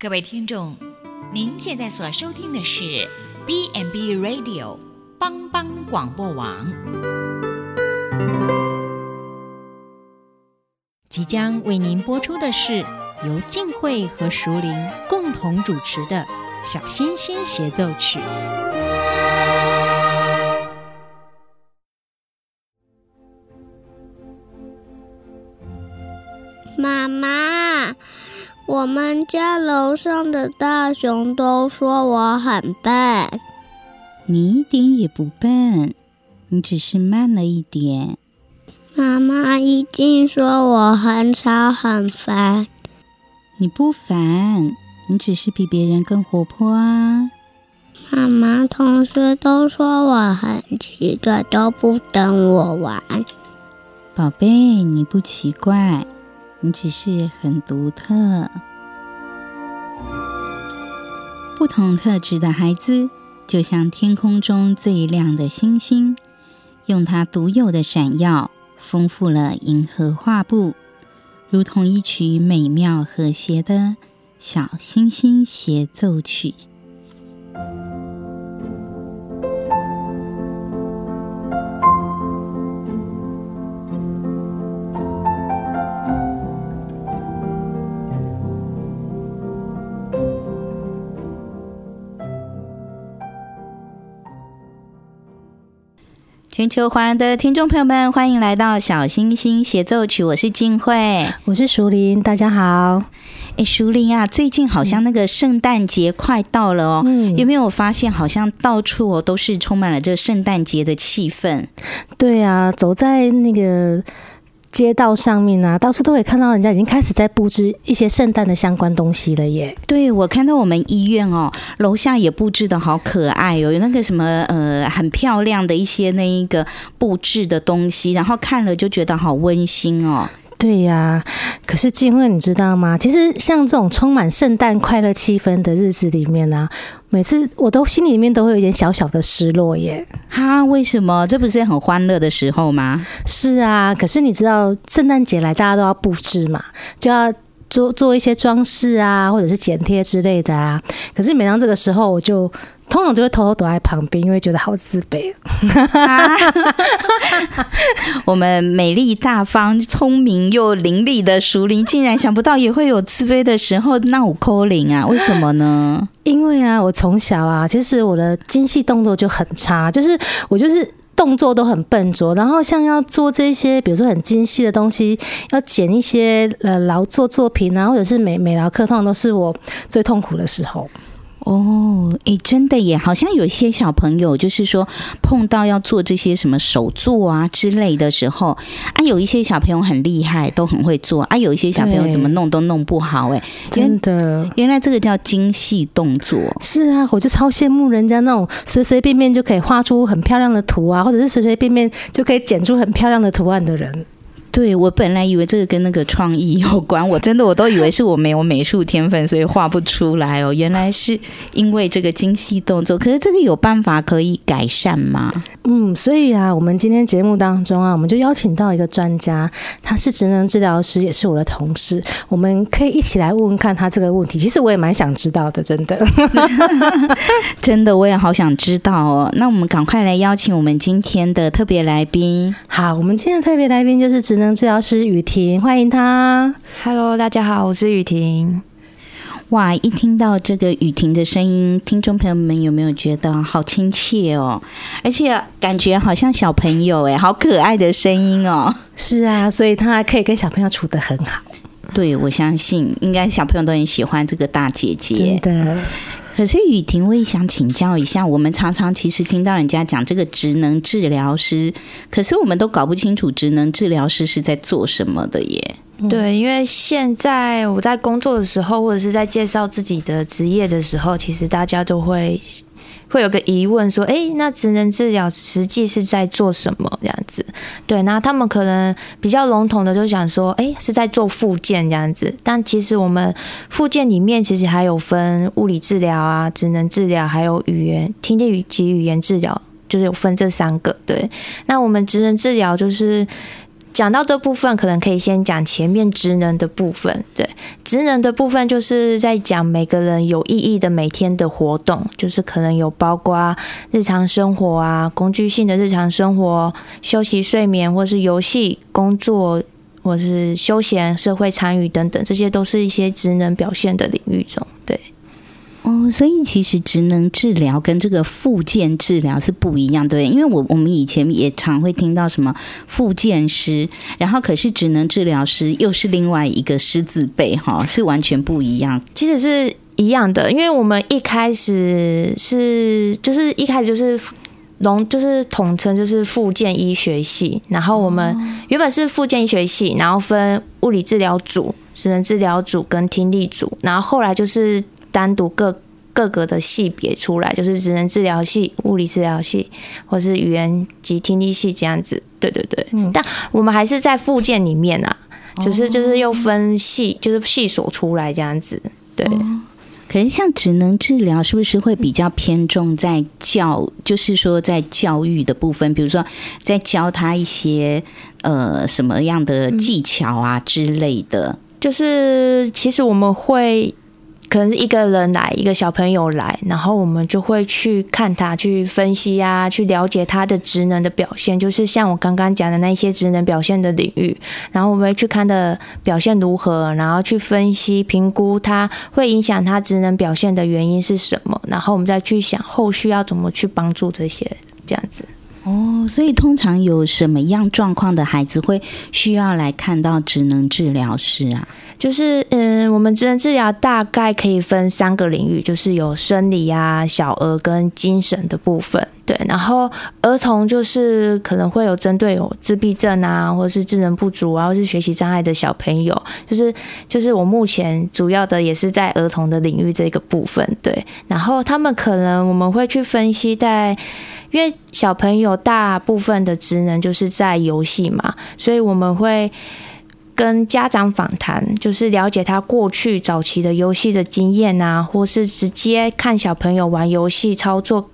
各位听众，您现在所收听的是 B&B Radio 帮帮广播网，即将为您播出的是由静慧和淑玲共同主持的《小星星协奏曲》。妈妈。我们家楼上的大熊都说我很笨，你一点也不笨，你只是慢了一点。妈妈一定说我很吵很烦，你不烦，你只是比别人更活泼啊。妈妈，同学都说我很奇怪，都不跟我玩。宝贝，你不奇怪。你只是很独特，不同特质的孩子就像天空中最亮的星星，用它独有的闪耀，丰富了银河画布，如同一曲美妙和谐的小星星协奏曲。全球华人的听众朋友们，欢迎来到《小星星协奏曲》，我是静慧，我是淑玲，大家好。哎，淑玲啊，最近好像那个圣诞节快到了哦，嗯、有没有发现好像到处哦都是充满了这个圣诞节的气氛？对啊，走在那个。街道上面啊，到处都可以看到人家已经开始在布置一些圣诞的相关东西了耶。对，我看到我们医院哦，楼下也布置的好可爱哦，有那个什么呃很漂亮的一些那一个布置的东西，然后看了就觉得好温馨哦。对呀，可是静慧，你知道吗？其实像这种充满圣诞快乐气氛的日子里面呢、啊，每次我都心里面都会有一点小小的失落耶。哈，为什么？这不是很欢乐的时候吗？是啊，可是你知道，圣诞节来大家都要布置嘛，就要做做一些装饰啊，或者是剪贴之类的啊。可是每当这个时候，我就。通常就会偷偷躲在旁边，因为觉得好自卑。我们美丽大方、聪明又伶俐的淑玲，竟然想不到也会有自卑的时候。那我扣零啊？为什么呢？因为啊，我从小啊，其实我的精细动作就很差，就是我就是动作都很笨拙。然后像要做这些，比如说很精细的东西，要剪一些呃劳作作品啊，或者是美美劳课，通常都是我最痛苦的时候。哦，哎，真的耶，好像有些小朋友就是说碰到要做这些什么手作啊之类的时候，啊，有一些小朋友很厉害，都很会做，啊，有一些小朋友怎么弄都弄不好，哎，真的，原来这个叫精细动作。是啊，我就超羡慕人家那种随随便便就可以画出很漂亮的图啊，或者是随随便便就可以剪出很漂亮的图案的人。对，我本来以为这个跟那个创意有关，我真的我都以为是我没有美术天分，所以画不出来哦。原来是因为这个精细动作，可是这个有办法可以改善吗？嗯，所以啊，我们今天节目当中啊，我们就邀请到一个专家，他是职能治疗师，也是我的同事，我们可以一起来问问看他这个问题。其实我也蛮想知道的，真的，真的我也好想知道哦。那我们赶快来邀请我们今天的特别来宾。好，我们今天的特别来宾就是职能治疗师雨婷，欢迎她。Hello，大家好，我是雨婷。哇，一听到这个雨婷的声音，听众朋友们有没有觉得好亲切哦？而且感觉好像小朋友哎，好可爱的声音哦。是啊，所以她还可以跟小朋友处得很好。对，我相信应该小朋友都很喜欢这个大姐姐。真的。可是雨婷，我也想请教一下，我们常常其实听到人家讲这个职能治疗师，可是我们都搞不清楚职能治疗师是在做什么的耶。对，因为现在我在工作的时候，或者是在介绍自己的职业的时候，其实大家都会。会有个疑问说：“诶，那职能治疗实际是在做什么？这样子，对，那他们可能比较笼统的就想说：诶，是在做复健这样子。但其实我们复健里面其实还有分物理治疗啊、职能治疗，还有语言、听力及语言治疗，就是有分这三个。对，那我们职能治疗就是讲到这部分，可能可以先讲前面职能的部分。对，职能的部分就是在讲每个人有意义的每天的活动，就是可能有包括日常生活啊、工具性的日常生活、休息、睡眠，或是游戏、工作，或是休闲、社会参与等等，这些都是一些职能表现的领域中。对。哦，所以其实职能治疗跟这个复健治疗是不一样，对？因为我我们以前也常会听到什么复健师，然后可是职能治疗师又是另外一个师字辈，哈，是完全不一样。其实是一样的，因为我们一开始是就是一开始就是龙就是统称就是复健医学系，然后我们原本是复健医学系，然后分物理治疗组、职能治疗组跟听力组，然后后来就是。单独各各个的系别出来，就是职能治疗系、物理治疗系，或是语言及听力系这样子。对对对，嗯、但我们还是在附件里面啊，只、是就是又分系，就是系所出来这样子。对，哦、可能像职能治疗，是不是会比较偏重在教，就是说在教育的部分，比如说在教他一些呃什么样的技巧啊之类的？就是其实我们会。可能是一个人来，一个小朋友来，然后我们就会去看他，去分析啊，去了解他的职能的表现，就是像我刚刚讲的那些职能表现的领域，然后我们会去看的表现如何，然后去分析评估他会影响他职能表现的原因是什么，然后我们再去想后续要怎么去帮助这些这样子。哦，所以通常有什么样状况的孩子会需要来看到职能治疗师啊？就是嗯，我们职能治疗大概可以分三个领域，就是有生理啊、小儿跟精神的部分。对，然后儿童就是可能会有针对有自闭症啊，或者是智能不足啊，或是学习障碍的小朋友，就是就是我目前主要的也是在儿童的领域这个部分。对，然后他们可能我们会去分析在，因为小朋友大部分的职能就是在游戏嘛，所以我们会。跟家长访谈，就是了解他过去早期的游戏的经验啊，或是直接看小朋友玩游戏操作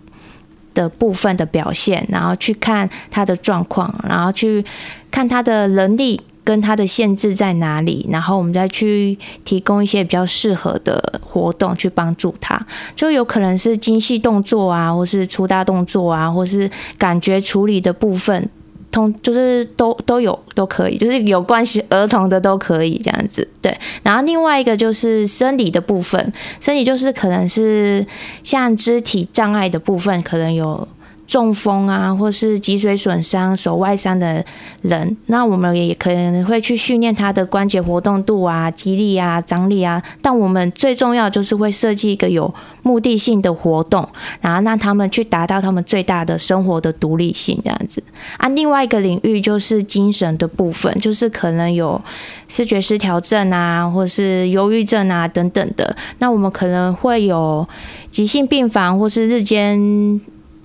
的部分的表现，然后去看他的状况，然后去看他的能力跟他的限制在哪里，然后我们再去提供一些比较适合的活动去帮助他，就有可能是精细动作啊，或是粗大动作啊，或是感觉处理的部分。通就是都都有都可以，就是有关系儿童的都可以这样子，对。然后另外一个就是生理的部分，生理就是可能是像肢体障碍的部分，可能有。中风啊，或是脊髓损伤、手外伤的人，那我们也可能会去训练他的关节活动度啊、肌力啊、张力啊。但我们最重要就是会设计一个有目的性的活动，然后让他们去达到他们最大的生活的独立性，这样子。啊，另外一个领域就是精神的部分，就是可能有视觉失调症啊，或是忧郁症啊等等的。那我们可能会有急性病房，或是日间。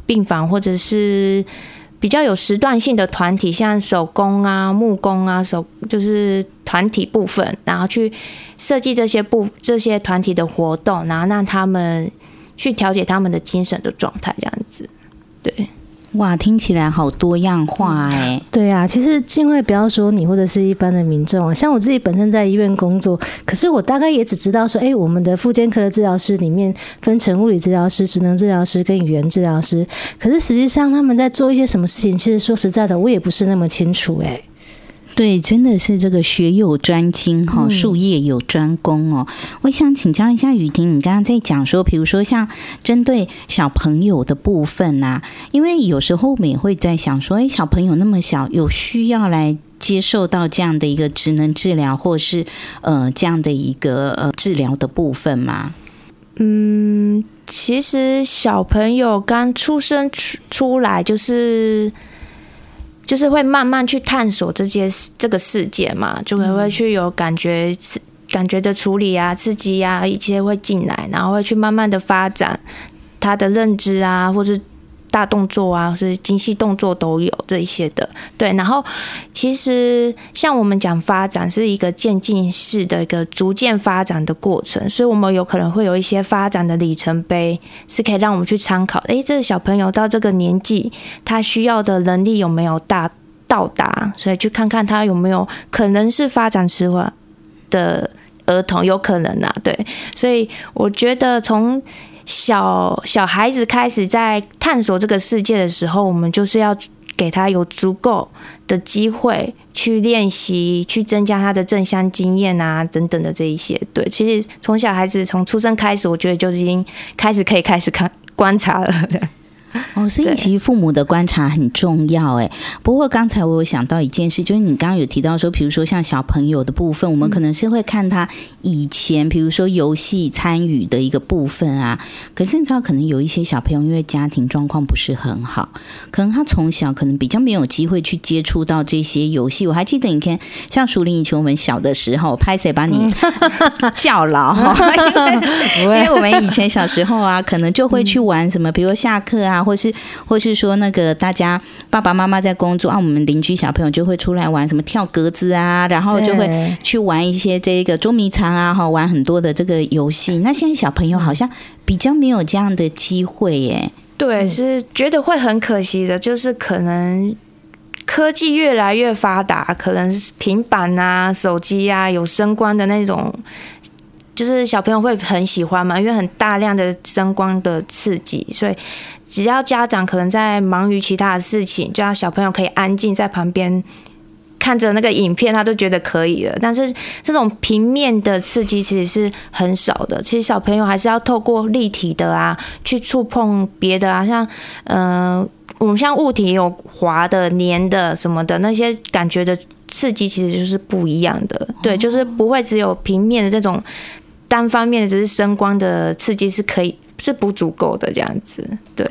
病房或者是比较有时段性的团体，像手工啊、木工啊，手就是团体部分，然后去设计这些部这些团体的活动，然后让他们去调节他们的精神的状态，这样子，对。哇，听起来好多样化哎！对啊，其实境外不要说你或者是一般的民众啊，像我自己本身在医院工作，可是我大概也只知道说，哎，我们的复健科的治疗师里面分成物理治疗师、职能治疗师跟语言治疗师，可是实际上他们在做一些什么事情，其实说实在的，我也不是那么清楚哎。对，真的是这个学有专精哈，术业有专攻哦。我想请教一下雨婷，你刚刚在讲说，比如说像针对小朋友的部分啊，因为有时候我们也会在想说，哎，小朋友那么小，有需要来接受到这样的一个职能治疗，或是呃这样的一个呃治疗的部分吗？嗯，其实小朋友刚出生出出来就是。就是会慢慢去探索这些这个世界嘛，就会会去有感觉、感觉的处理啊、刺激啊，一些会进来，然后会去慢慢的发展他的认知啊，或是。大动作啊，是精细动作都有这一些的，对。然后其实像我们讲发展是一个渐进式的一个逐渐发展的过程，所以我们有可能会有一些发展的里程碑，是可以让我们去参考。诶，这个小朋友到这个年纪，他需要的能力有没有达到达，所以去看看他有没有可能是发展迟缓的儿童，有可能啊，对，所以我觉得从小小孩子开始在探索这个世界的时候，我们就是要给他有足够的机会去练习，去增加他的正向经验啊，等等的这一些。对，其实从小孩子从出生开始，我觉得就已经开始可以开始看观察了。哦，所以其实父母的观察很重要哎。不过刚才我有想到一件事，就是你刚刚有提到说，比如说像小朋友的部分，我们可能是会看他以前，比如说游戏参与的一个部分啊。可是你知道，可能有一些小朋友因为家庭状况不是很好，可能他从小可能比较没有机会去接触到这些游戏。我还记得，你看，像熟龄以前我们小的时候，拍谁把你 叫牢哈？因为我们以前小时候啊，可能就会去玩什么，比如下课啊。或是，或是说那个大家爸爸妈妈在工作啊，我们邻居小朋友就会出来玩什么跳格子啊，然后就会去玩一些这个捉迷藏啊，哈，玩很多的这个游戏。那现在小朋友好像比较没有这样的机会耶。对，是觉得会很可惜的，就是可能科技越来越发达，可能是平板啊、手机啊有声光的那种。就是小朋友会很喜欢嘛，因为很大量的声光的刺激，所以只要家长可能在忙于其他的事情，就让小朋友可以安静在旁边看着那个影片，他都觉得可以了。但是这种平面的刺激其实是很少的，其实小朋友还是要透过立体的啊，去触碰别的啊，像嗯、呃，我们像物体有滑的、黏的什么的那些感觉的刺激，其实就是不一样的。对，就是不会只有平面的这种。单方面的只是声光的刺激是可以，是不足够的这样子，对，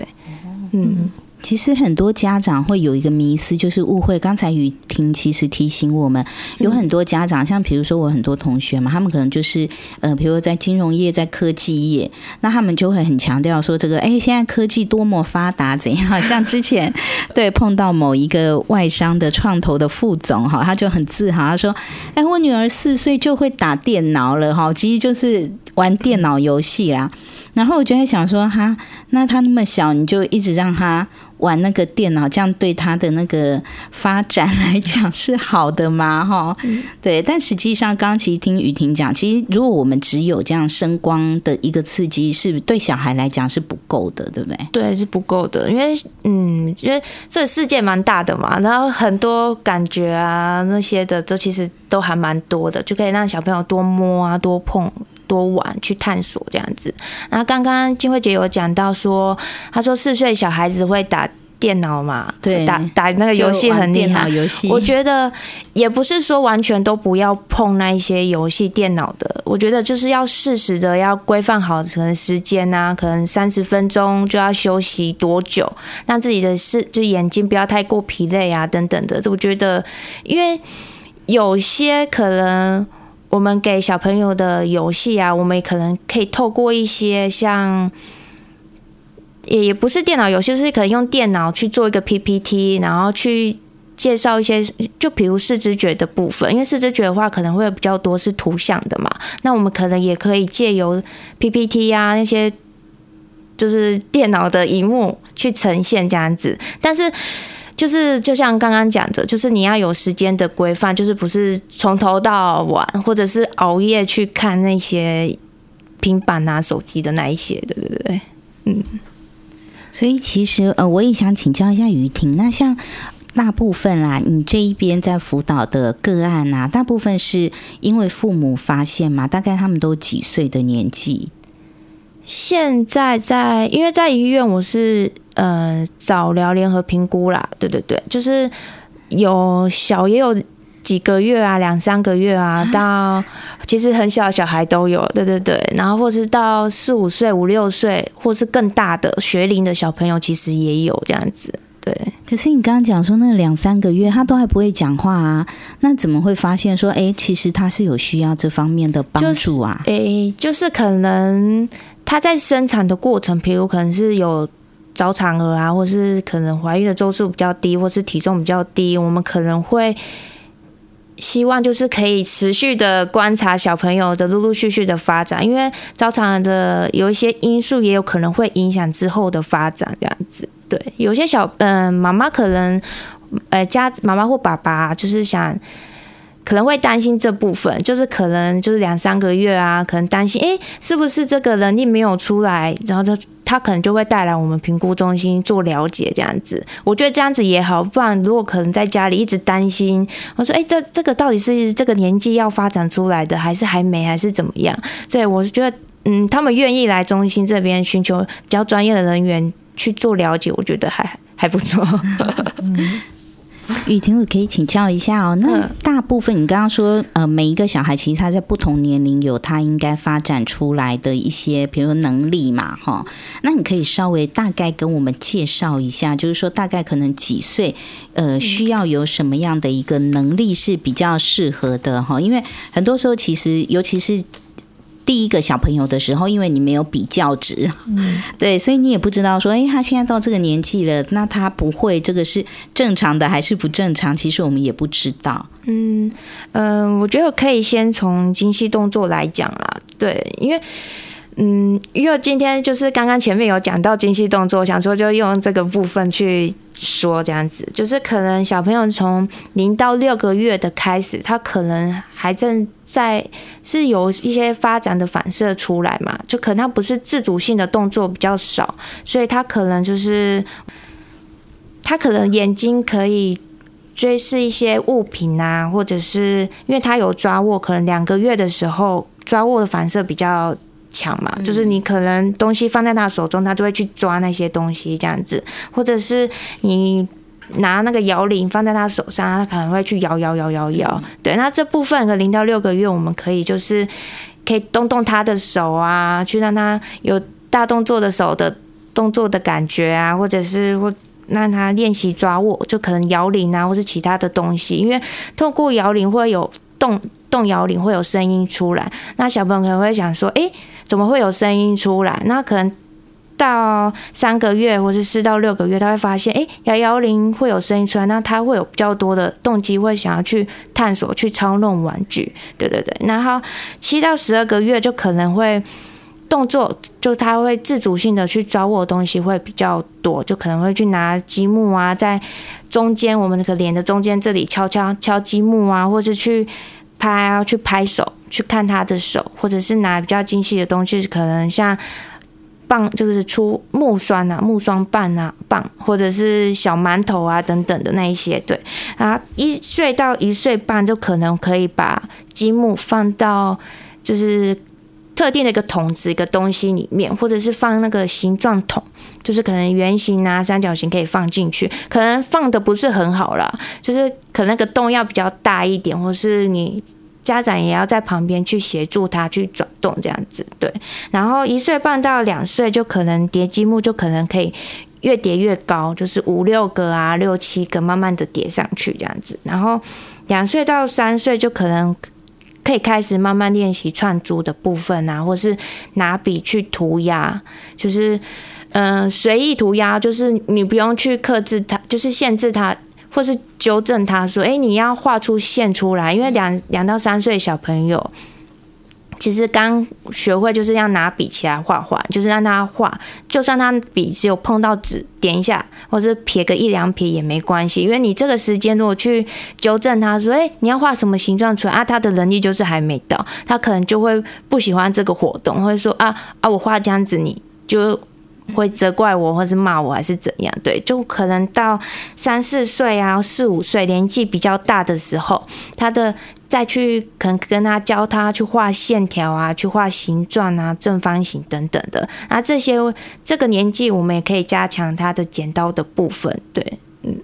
嗯。其实很多家长会有一个迷思，就是误会。刚才雨婷其实提醒我们，有很多家长，像比如说我很多同学嘛，他们可能就是呃，比如说在金融业、在科技业，那他们就会很强调说这个，哎，现在科技多么发达，怎样？像之前对碰到某一个外商的创投的副总哈，他就很自豪，他说，哎，我女儿四岁就会打电脑了哈，其实就是玩电脑游戏啦。然后我就在想说，哈，那他那么小，你就一直让他玩那个电脑，这样对他的那个发展来讲是好的吗？哈，对。但实际上，刚刚其实听雨婷讲，其实如果我们只有这样声光的一个刺激，是对小孩来讲是不够的，对不对？对，是不够的，因为嗯，因为这世界蛮大的嘛，然后很多感觉啊那些的，这其实都还蛮多的，就可以让小朋友多摸啊，多碰。多玩去探索这样子，然后刚刚金慧姐有讲到说，她说四岁小孩子会打电脑嘛，对，打打那个游戏很厉害。游戏，我觉得也不是说完全都不要碰那一些游戏电脑的，我觉得就是要适时的要规范好可能时间啊，可能三十分钟就要休息多久，让自己的视就眼睛不要太过疲累啊等等的。我觉得，因为有些可能。我们给小朋友的游戏啊，我们可能可以透过一些像，也也不是电脑游戏，就是可能用电脑去做一个 PPT，然后去介绍一些，就比如视知觉的部分，因为视知觉的话可能会比较多是图像的嘛，那我们可能也可以借由 PPT 啊那些，就是电脑的荧幕去呈现这样子，但是。就是就像刚刚讲的，就是你要有时间的规范，就是不是从头到晚，或者是熬夜去看那些平板啊、手机的那一些的，对不对？嗯。所以其实呃，我也想请教一下雨婷，那像大部分啦，你这一边在辅导的个案啊，大部分是因为父母发现嘛？大概他们都几岁的年纪？现在在，因为在医院，我是呃早疗联合评估啦，对对对，就是有小也有几个月啊，两三个月啊，到其实很小的小孩都有，对对对，然后或是到四五岁、五六岁，或是更大的学龄的小朋友，其实也有这样子，对。可是你刚刚讲说那两三个月他都还不会讲话啊，那怎么会发现说，哎，其实他是有需要这方面的帮助啊？哎，就是可能。他在生产的过程，比如可能是有早产儿啊，或是可能怀孕的周数比较低，或是体重比较低，我们可能会希望就是可以持续的观察小朋友的陆陆续续的发展，因为早产儿的有一些因素也有可能会影响之后的发展，这样子。对，有些小嗯妈妈可能呃，家妈妈或爸爸就是想。可能会担心这部分，就是可能就是两三个月啊，可能担心，诶，是不是这个能力没有出来？然后他他可能就会带来我们评估中心做了解，这样子。我觉得这样子也好，不然如果可能在家里一直担心，我说，诶，这这个到底是这个年纪要发展出来的，还是还没，还是怎么样？对，我是觉得，嗯，他们愿意来中心这边寻求比较专业的人员去做了解，我觉得还还不错。雨婷，我可以请教一下哦。那大部分你刚刚说，呃，每一个小孩其实他在不同年龄有他应该发展出来的一些，比如说能力嘛，哈。那你可以稍微大概跟我们介绍一下，就是说大概可能几岁，呃，需要有什么样的一个能力是比较适合的哈？因为很多时候其实，尤其是。第一个小朋友的时候，因为你没有比较值，嗯，对，所以你也不知道说，哎，他现在到这个年纪了，那他不会这个是正常的还是不正常？其实我们也不知道。嗯嗯、呃，我觉得可以先从精细动作来讲啦，对，因为。嗯，因为今天就是刚刚前面有讲到精细动作，想说就用这个部分去说这样子，就是可能小朋友从零到六个月的开始，他可能还正在是有一些发展的反射出来嘛，就可能他不是自主性的动作比较少，所以他可能就是他可能眼睛可以追视一些物品啊，或者是因为他有抓握，可能两个月的时候抓握的反射比较。强嘛，就是你可能东西放在他手中，他就会去抓那些东西这样子，或者是你拿那个摇铃放在他手上，他可能会去摇摇摇摇摇。对，那这部分和零到六个月，我们可以就是可以动动他的手啊，去让他有大动作的手的动作的感觉啊，或者是会让他练习抓握，就可能摇铃啊，或是其他的东西，因为透过摇铃会有动动摇铃会有声音出来，那小朋友可能会想说，诶。怎么会有声音出来？那可能到三个月或是四到六个月，他会发现，诶，摇摇铃会有声音出来，那他会有比较多的动机，会想要去探索、去操弄玩具。对对对。然后七到十二个月就可能会动作，就他会自主性的去抓握的东西会比较多，就可能会去拿积木啊，在中间我们那个脸的中间这里敲敲敲积木啊，或是去拍啊，去拍手。去看他的手，或者是拿比较精细的东西，可能像棒，就是出木栓啊、木栓棒啊、棒，或者是小馒头啊等等的那一些。对，然后一岁到一岁半就可能可以把积木放到就是特定的一个桶子、一个东西里面，或者是放那个形状桶，就是可能圆形啊、三角形可以放进去，可能放的不是很好啦，就是可能那个洞要比较大一点，或是你。家长也要在旁边去协助他去转动这样子，对。然后一岁半到两岁就可能叠积木，就可能可以越叠越高，就是五六个啊、六七个，慢慢的叠上去这样子。然后两岁到三岁就可能可以开始慢慢练习串珠的部分啊，或是拿笔去涂鸦，就是嗯随意涂鸦，就是你不用去克制它，就是限制它。或是纠正他说：“哎，你要画出线出来，因为两两到三岁小朋友其实刚学会就是要拿笔起来画画，就是让他画，就算他笔只有碰到纸点一下，或者撇个一两撇也没关系，因为你这个时间如果去纠正他说：哎，你要画什么形状出来啊？他的能力就是还没到，他可能就会不喜欢这个活动，会说啊啊，我画这样子你就。”会责怪我，或是骂我，还是怎样？对，就可能到三四岁啊，四五岁年纪比较大的时候，他的再去可能跟他教他去画线条啊，去画形状啊，正方形等等的。那这些这个年纪，我们也可以加强他的剪刀的部分。对，嗯。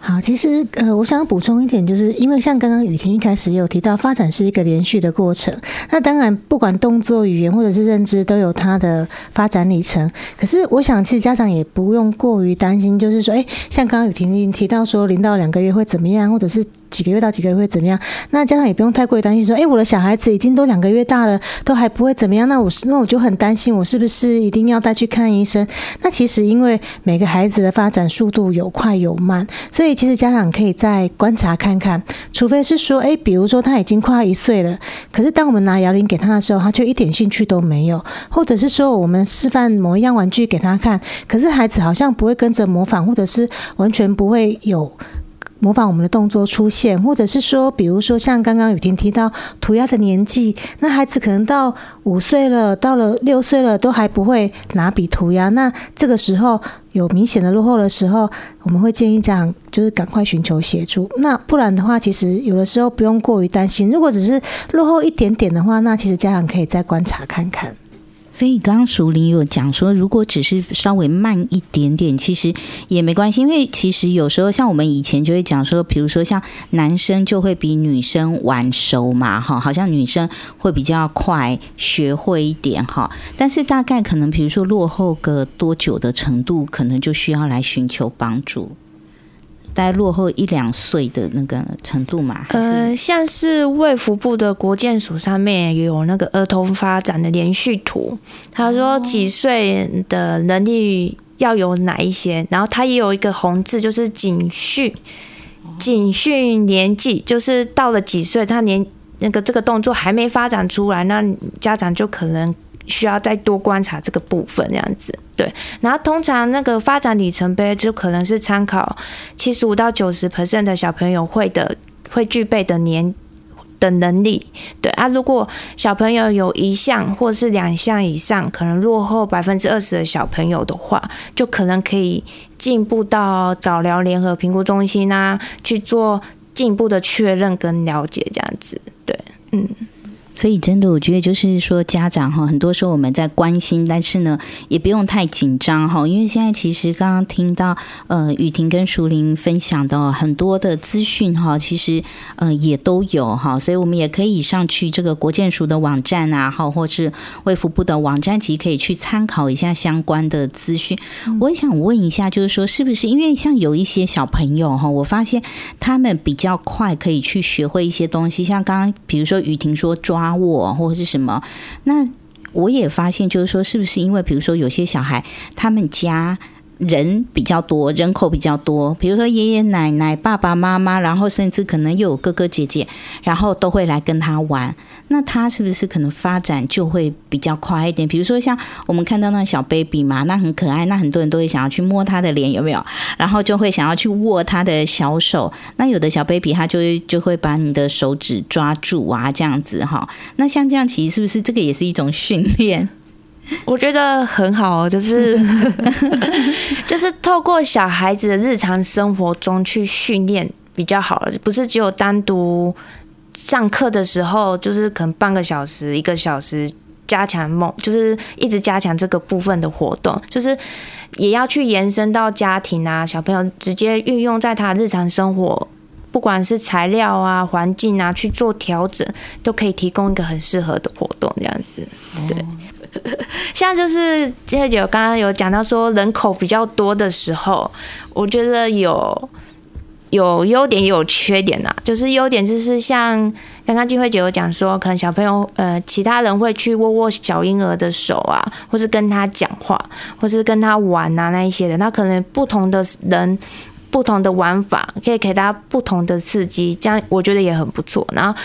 好，其实呃，我想补充一点，就是因为像刚刚雨婷一开始有提到，发展是一个连续的过程。那当然，不管动作、语言或者是认知，都有它的发展里程。可是，我想其实家长也不用过于担心，就是说，哎，像刚刚雨婷提到说，零到两个月会怎么样，或者是几个月到几个月会怎么样？那家长也不用太过于担心，说，哎，我的小孩子已经都两个月大了，都还不会怎么样，那我是那我就很担心，我是不是一定要带去看医生？那其实因为每个孩子的发展速度有快有慢，所以其实家长可以再观察看看，除非是说，哎，比如说他已经快一岁了，可是当我们拿摇铃给他的时候，他却一点兴趣都没有，或者是说我们示范某一样玩具给他看，可是孩子好像不会跟着模仿，或者是完全不会有。模仿我们的动作出现，或者是说，比如说像刚刚雨婷提到涂鸦的年纪，那孩子可能到五岁了，到了六岁了，都还不会拿笔涂鸦。那这个时候有明显的落后的时候，我们会建议家长就是赶快寻求协助。那不然的话，其实有的时候不用过于担心。如果只是落后一点点的话，那其实家长可以再观察看看。所以刚刚淑铃有讲说，如果只是稍微慢一点点，其实也没关系，因为其实有时候像我们以前就会讲说，比如说像男生就会比女生晚熟嘛，哈，好像女生会比较快学会一点哈，但是大概可能比如说落后个多久的程度，可能就需要来寻求帮助。在落后一两岁的那个程度嘛？呃，像是卫福部的国健署上面有那个儿童发展的连续图，他说几岁的能力要有哪一些，然后他也有一个红字，就是警训，警训年纪就是到了几岁，他年那个这个动作还没发展出来，那家长就可能。需要再多观察这个部分，这样子对。然后通常那个发展里程碑就可能是参考七十五到九十 percent 的小朋友会的会具备的年的能力，对啊。如果小朋友有一项或是两项以上，可能落后百分之二十的小朋友的话，就可能可以进步到早疗联合评估中心啊，去做进一步的确认跟了解，这样子对，嗯。所以真的，我觉得就是说，家长哈，很多时候我们在关心，但是呢，也不用太紧张哈，因为现在其实刚刚听到呃雨婷跟淑玲分享的很多的资讯哈，其实呃也都有哈，所以我们也可以上去这个国建署的网站啊，哈，或是卫福部的网站，其实可以去参考一下相关的资讯。我也想问一下，就是说，是不是因为像有一些小朋友哈，我发现他们比较快可以去学会一些东西，像刚刚比如说雨婷说抓。我或者是什么？那我也发现，就是说，是不是因为，比如说，有些小孩他们家。人比较多，人口比较多，比如说爷爷奶奶、爸爸妈妈，然后甚至可能又有哥哥姐姐，然后都会来跟他玩。那他是不是可能发展就会比较快一点？比如说像我们看到那小 baby 嘛，那很可爱，那很多人都会想要去摸他的脸，有没有？然后就会想要去握他的小手。那有的小 baby 他就就会把你的手指抓住啊，这样子哈。那像这样，其实是不是这个也是一种训练？我觉得很好，就是 就是透过小孩子的日常生活中去训练比较好，不是只有单独上课的时候，就是可能半个小时、一个小时加强梦，就是一直加强这个部分的活动，就是也要去延伸到家庭啊，小朋友直接运用在他日常生活，不管是材料啊、环境啊去做调整，都可以提供一个很适合的活动，这样子，对。像就是就有刚刚有讲到说人口比较多的时候，我觉得有有优点也有缺点呐。就是优点就是像刚刚金慧姐有讲说，可能小朋友呃其他人会去握握小婴儿的手啊，或是跟他讲话，或是跟他玩啊那一些的，那可能不同的人不同的玩法，可以给他不同的刺激，这样我觉得也很不错。然后。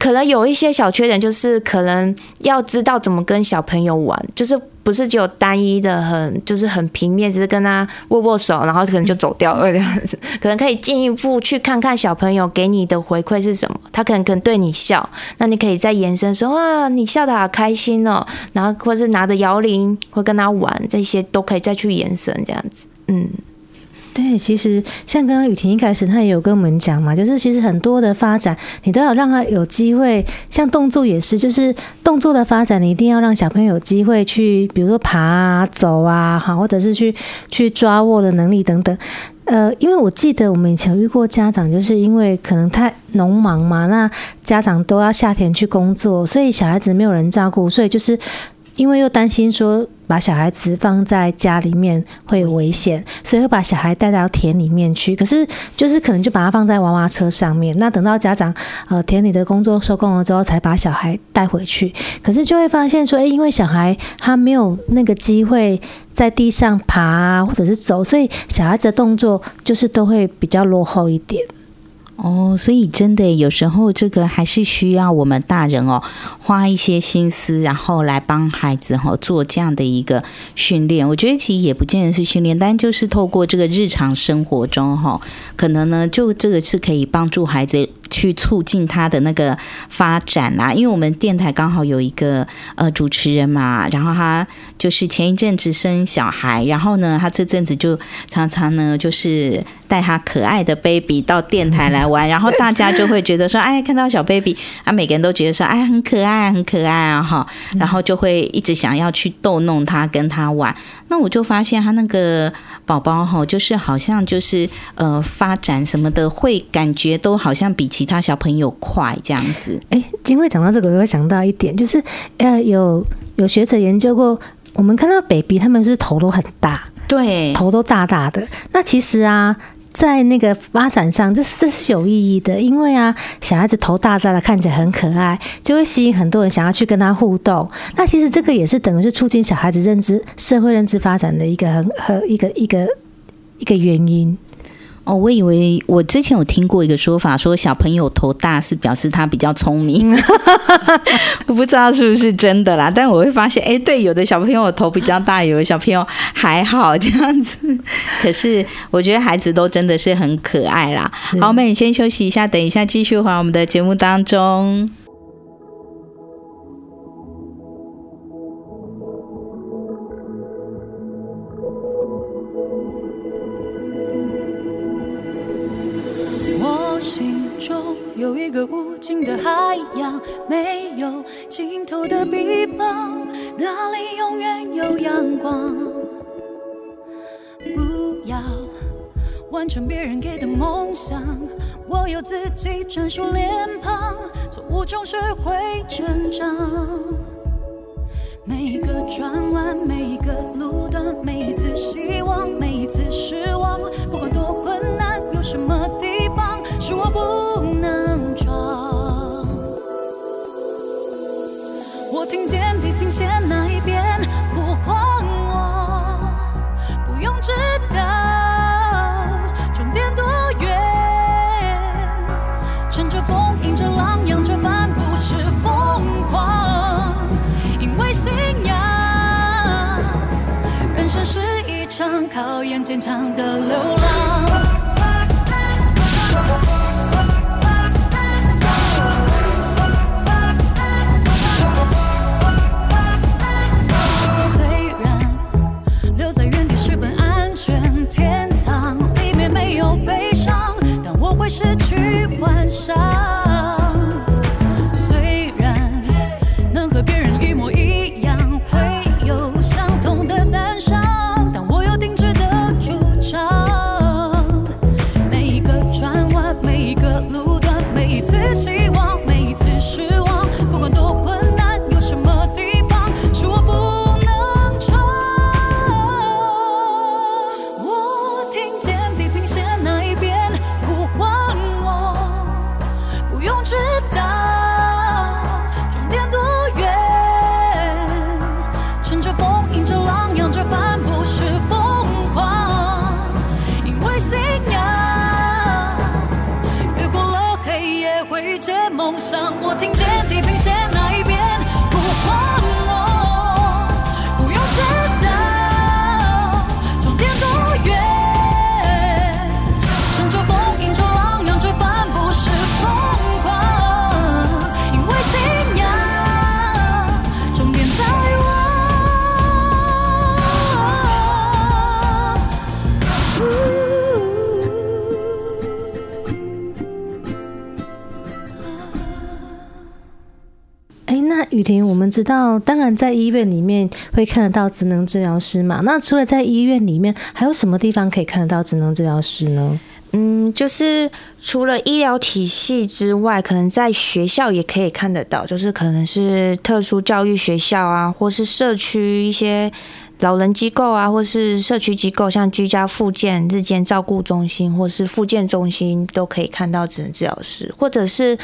可能有一些小缺点，就是可能要知道怎么跟小朋友玩，就是不是只有单一的很，就是很平面，只是跟他握握手，然后可能就走掉了这样子。可能可以进一步去看看小朋友给你的回馈是什么，他可能可能对你笑，那你可以再延伸说哇，你笑得好开心哦，然后或是拿着摇铃会跟他玩，这些都可以再去延伸这样子，嗯。对，其实像刚刚雨婷一开始，她也有跟我们讲嘛，就是其实很多的发展，你都要让他有机会。像动作也是，就是动作的发展，你一定要让小朋友有机会去，比如说爬啊、走啊，好，或者是去去抓握的能力等等。呃，因为我记得我们以前遇过家长，就是因为可能太农忙嘛，那家长都要下田去工作，所以小孩子没有人照顾，所以就是因为又担心说。把小孩子放在家里面会危险，所以会把小孩带到田里面去。可是就是可能就把他放在娃娃车上面，那等到家长呃田里的工作收工了之后，才把小孩带回去。可是就会发现说，诶，因为小孩他没有那个机会在地上爬，或者是走，所以小孩子的动作就是都会比较落后一点。哦，所以真的有时候这个还是需要我们大人哦，花一些心思，然后来帮孩子哈做这样的一个训练。我觉得其实也不见得是训练，但就是透过这个日常生活中哈，可能呢就这个是可以帮助孩子。去促进他的那个发展啦，因为我们电台刚好有一个呃主持人嘛，然后他就是前一阵子生小孩，然后呢，他这阵子就常常呢就是带他可爱的 baby 到电台来玩，然后大家就会觉得说，哎，看到小 baby，啊，每个人都觉得说，哎，很可爱，很可爱啊，哈，然后就会一直想要去逗弄他，跟他玩。那我就发现他那个宝宝哈，就是好像就是呃发展什么的，会感觉都好像比。其他小朋友快这样子，哎，金慧讲到这个，我会想到一点，就是呃，有有学者研究过，我们看到 baby 他们是头都很大，对，头都大大的。那其实啊，在那个发展上，这这是有意义的，因为啊，小孩子头大大的，看起来很可爱，就会吸引很多人想要去跟他互动。那其实这个也是等于是促进小孩子认知、社会认知发展的一个很很一个一个一个原因。哦，我以为我之前有听过一个说法，说小朋友头大是表示他比较聪明，我不知道是不是真的啦。但我会发现，哎，对，有的小朋友头比较大，有的小朋友还好这样子。可是我觉得孩子都真的是很可爱啦。好，我们先休息一下，等一下继续回我们的节目当中。一个无尽的海洋，没有尽头的地方，那里永远有阳光。不要完成别人给的梦想，我有自己专属脸庞，错误中学会成长。每一个转弯，每一个坚强的流浪。们知道，当然在医院里面会看得到职能治疗师嘛。那除了在医院里面，还有什么地方可以看得到职能治疗师呢？嗯，就是除了医疗体系之外，可能在学校也可以看得到，就是可能是特殊教育学校啊，或是社区一些老人机构啊，或是社区机构，像居家复健、日间照顾中心，或是复健中心，都可以看到职能治疗师，或者是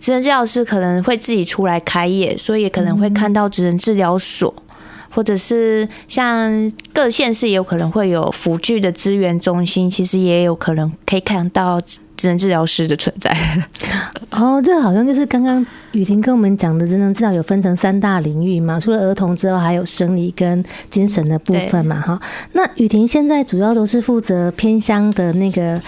职能治疗师可能会自己出来开业，所以也可能会看到职能治疗所。嗯或者是像各县市也有可能会有辅具的资源中心，其实也有可能可以看到职能治疗师的存在。哦，这好像就是刚刚雨婷跟我们讲的职能治疗有分成三大领域嘛，除了儿童之外，还有生理跟精神的部分嘛，哈。那雨婷现在主要都是负责偏乡的那个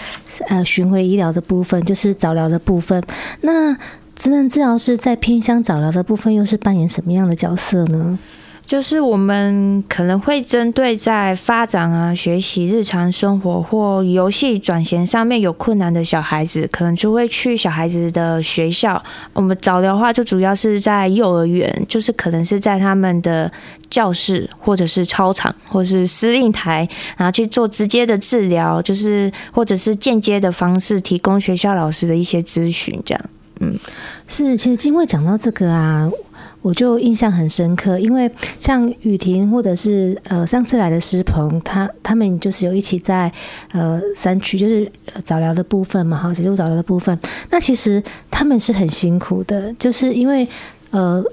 呃巡回医疗的部分，就是早疗的部分。那职能治疗师在偏乡早疗的部分又是扮演什么样的角色呢？就是我们可能会针对在发展啊、学习、日常生活或游戏转衔上面有困难的小孩子，可能就会去小孩子的学校。我们早疗的话，就主要是在幼儿园，就是可能是在他们的教室，或者是操场，或是司令台，然后去做直接的治疗，就是或者是间接的方式提供学校老师的一些咨询，这样。嗯，是，其实金慧讲到这个啊。我就印象很深刻，因为像雨婷或者是呃上次来的师朋，他他们就是有一起在呃山区，就是早疗的部分嘛，哈，协助早疗的部分。那其实他们是很辛苦的，就是因为呃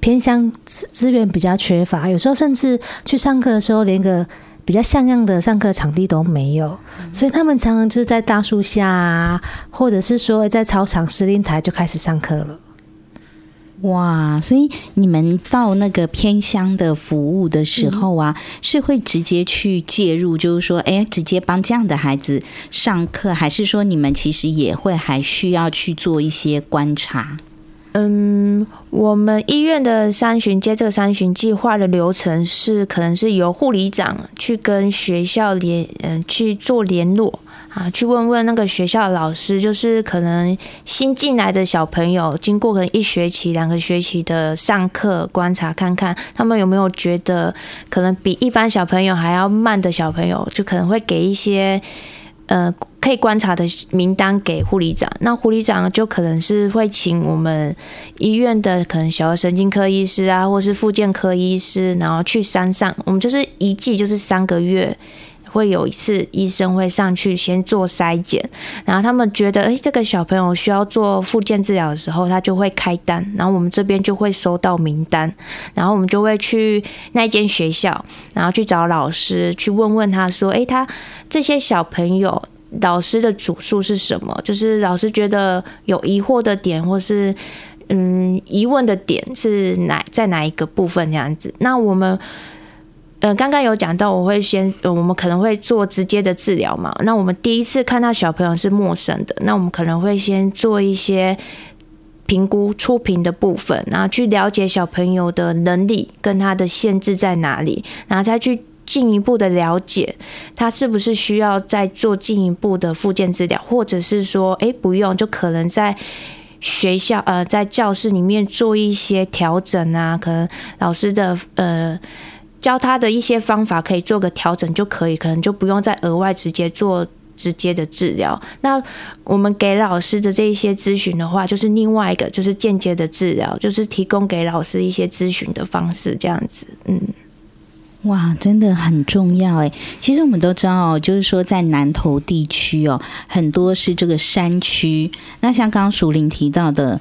偏乡资资源比较缺乏，有时候甚至去上课的时候，连个比较像样的上课场地都没有，所以他们常常就是在大树下啊，或者是说在操场司令台就开始上课了。哇，所以你们到那个偏乡的服务的时候啊，是会直接去介入，就是说，哎，直接帮这样的孩子上课，还是说你们其实也会还需要去做一些观察？嗯，我们医院的三巡接这个三巡计划的流程是，可能是由护理长去跟学校联，嗯、去做联络。啊，去问问那个学校的老师，就是可能新进来的小朋友，经过可能一学期、两个学期的上课观察，看看他们有没有觉得可能比一般小朋友还要慢的小朋友，就可能会给一些呃可以观察的名单给护理长。那护理长就可能是会请我们医院的可能小儿神经科医师啊，或是复健科医师，然后去山上，我们就是一季就是三个月。会有一次医生会上去先做筛检，然后他们觉得诶，这个小朋友需要做复健治疗的时候，他就会开单，然后我们这边就会收到名单，然后我们就会去那间学校，然后去找老师去问问他说，诶，他这些小朋友老师的主诉是什么？就是老师觉得有疑惑的点，或是嗯疑问的点是哪在哪一个部分这样子？那我们。呃，刚刚有讲到，我会先，我们可能会做直接的治疗嘛。那我们第一次看到小朋友是陌生的，那我们可能会先做一些评估、初评的部分，然后去了解小朋友的能力跟他的限制在哪里，然后再去进一步的了解他是不是需要再做进一步的复健治疗，或者是说，哎，不用，就可能在学校，呃，在教室里面做一些调整啊，可能老师的，呃。教他的一些方法可以做个调整就可以，可能就不用再额外直接做直接的治疗。那我们给老师的这一些咨询的话，就是另外一个就是间接的治疗，就是提供给老师一些咨询的方式，这样子。嗯，哇，真的很重要哎。其实我们都知道，就是说在南投地区哦，很多是这个山区。那像刚刚淑铃提到的。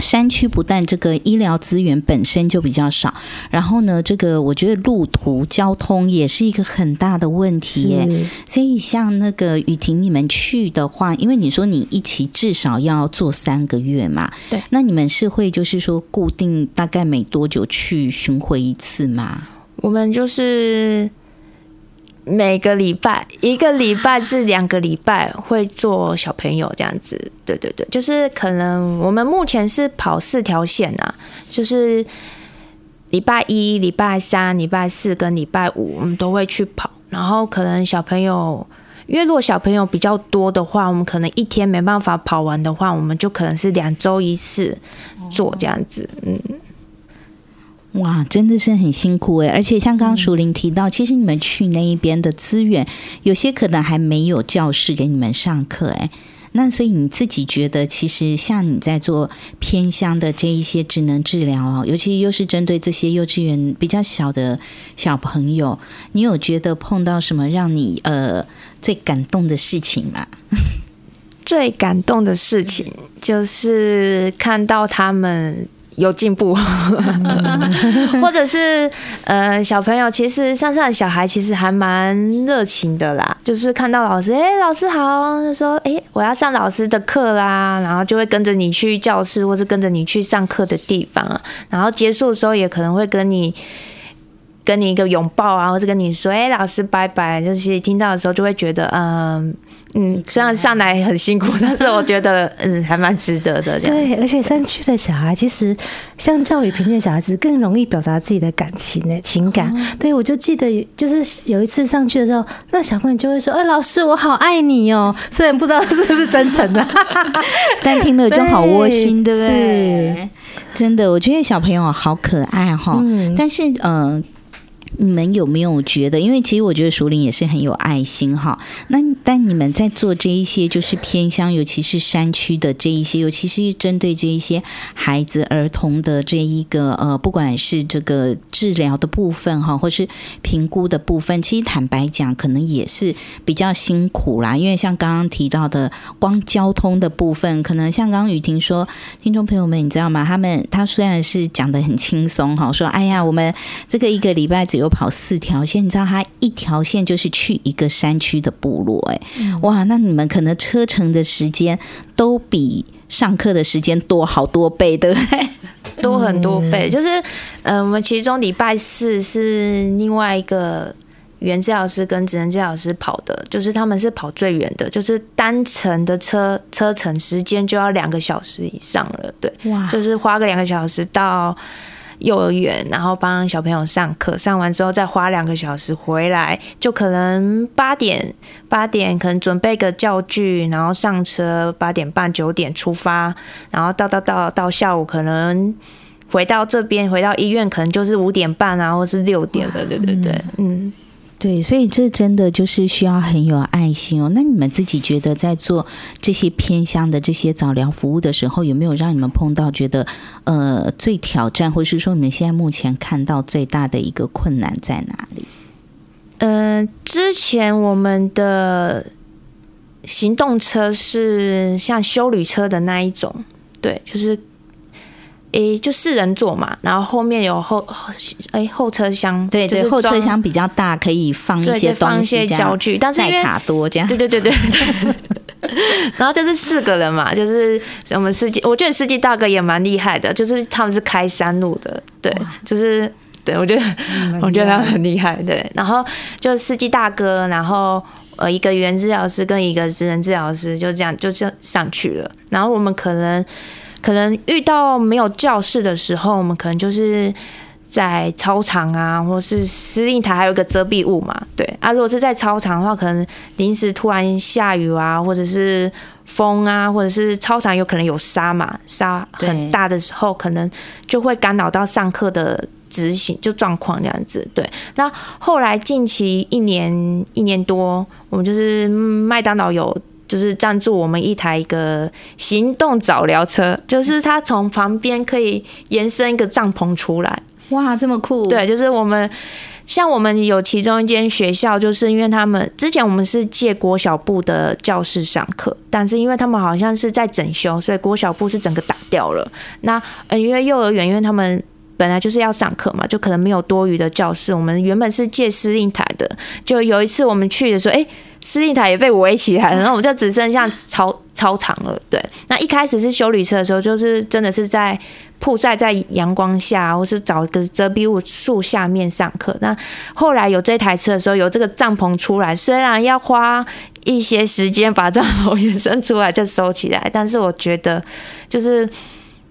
山区不但这个医疗资源本身就比较少，然后呢，这个我觉得路途交通也是一个很大的问题耶。所以像那个雨婷，你们去的话，因为你说你一起至少要做三个月嘛，对，那你们是会就是说固定大概每多久去巡回一次吗？我们就是。每个礼拜一个礼拜至两个礼拜会做小朋友这样子，对对对，就是可能我们目前是跑四条线啊，就是礼拜一、礼拜三、礼拜四跟礼拜五我们都会去跑，然后可能小朋友，因为如果小朋友比较多的话，我们可能一天没办法跑完的话，我们就可能是两周一次做这样子，嗯。哇，真的是很辛苦哎！而且像刚刚淑玲提到，其实你们去那一边的资源，有些可能还没有教室给你们上课哎。那所以你自己觉得，其实像你在做偏乡的这一些职能治疗哦，尤其又是针对这些幼稚园比较小的小朋友，你有觉得碰到什么让你呃最感动的事情吗？最感动的事情就是看到他们。有进步，或者是呃，小朋友其实像这样的小孩其实还蛮热情的啦，就是看到老师，哎、欸，老师好，就说，哎、欸，我要上老师的课啦，然后就会跟着你去教室，或是跟着你去上课的地方，然后结束的时候也可能会跟你。跟你一个拥抱啊，或者跟你说，哎、欸，老师拜拜。就是听到的时候，就会觉得，嗯嗯，虽然上来很辛苦，但是我觉得，嗯，还蛮值得的。对，而且山区的小孩其实相较于平地的小孩子更容易表达自己的感情的情感。嗯、对，我就记得，就是有一次上去的时候，那小朋友就会说，哎、欸，老师，我好爱你哦。虽然不知道是不是真诚的，但听了就好窝心，对，对不对？是，真的，我觉得小朋友好可爱哈。嗯、但是，嗯、呃。你们有没有觉得？因为其实我觉得淑铃也是很有爱心哈。那但你们在做这一些就是偏乡，尤其是山区的这一些，尤其是针对这一些孩子儿童的这一个呃，不管是这个治疗的部分哈，或是评估的部分，其实坦白讲，可能也是比较辛苦啦。因为像刚刚提到的，光交通的部分，可能像刚刚雨婷说，听众朋友们，你知道吗？他们他虽然是讲得很轻松哈，说哎呀，我们这个一个礼拜只有跑四条线，你知道他一条线就是去一个山区的部落，哎，哇，那你们可能车程的时间都比上课的时间多好多倍，对不对？多很多倍。就是，嗯、呃，我们其中礼拜四是另外一个语言治疗师跟职能治疗师跑的，就是他们是跑最远的，就是单程的车车程时间就要两个小时以上了，对，哇，就是花个两个小时到。幼儿园，然后帮小朋友上课，上完之后再花两个小时回来，就可能八点八点可能准备个教具，然后上车八点半九点出发，然后到到到到下午可能回到这边回到医院可能就是五点半啊，或是六点了，对对对，嗯。对，所以这真的就是需要很有爱心哦。那你们自己觉得，在做这些偏乡的这些早疗服务的时候，有没有让你们碰到觉得呃最挑战，或是说你们现在目前看到最大的一个困难在哪里？嗯、呃，之前我们的行动车是像修旅车的那一种，对，就是。诶、欸，就四人座嘛，然后后面有后诶、欸、后车厢，对对，后车厢比较大，可以放一些东西，些教具，但是因为卡多这样，对对对对对。然后就是四个人嘛，就是我们司机，我觉得司机大哥也蛮厉害的，就是他们是开山路的，对，就是对我觉得我觉得他们很厉害，对。然后就司机大哥，然后呃一个语言治疗师跟一个职能治疗师就这样就这样上去了，然后我们可能。可能遇到没有教室的时候，我们可能就是在操场啊，或是司令台还有一个遮蔽物嘛，对啊。如果是在操场的话，可能临时突然下雨啊，或者是风啊，或者是操场有可能有沙嘛，沙很大的时候，可能就会干扰到上课的执行就状况这样子。对，那后来近期一年一年多，我们就是麦当劳有。就是赞助我们一台一个行动早疗车，就是它从旁边可以延伸一个帐篷出来。哇，这么酷！对，就是我们像我们有其中一间学校，就是因为他们之前我们是借国小部的教室上课，但是因为他们好像是在整修，所以国小部是整个打掉了。那呃，因为幼儿园，因为他们本来就是要上课嘛，就可能没有多余的教室。我们原本是借司令台的，就有一次我们去的时候，哎。司令台也被围起来了，然后我们就只剩下操操场了。对，那一开始是修理车的时候，就是真的是在曝晒在阳光下，或是找一个遮蔽物树下面上课。那后来有这台车的时候，有这个帐篷出来，虽然要花一些时间把帐篷延伸出来再收起来，但是我觉得就是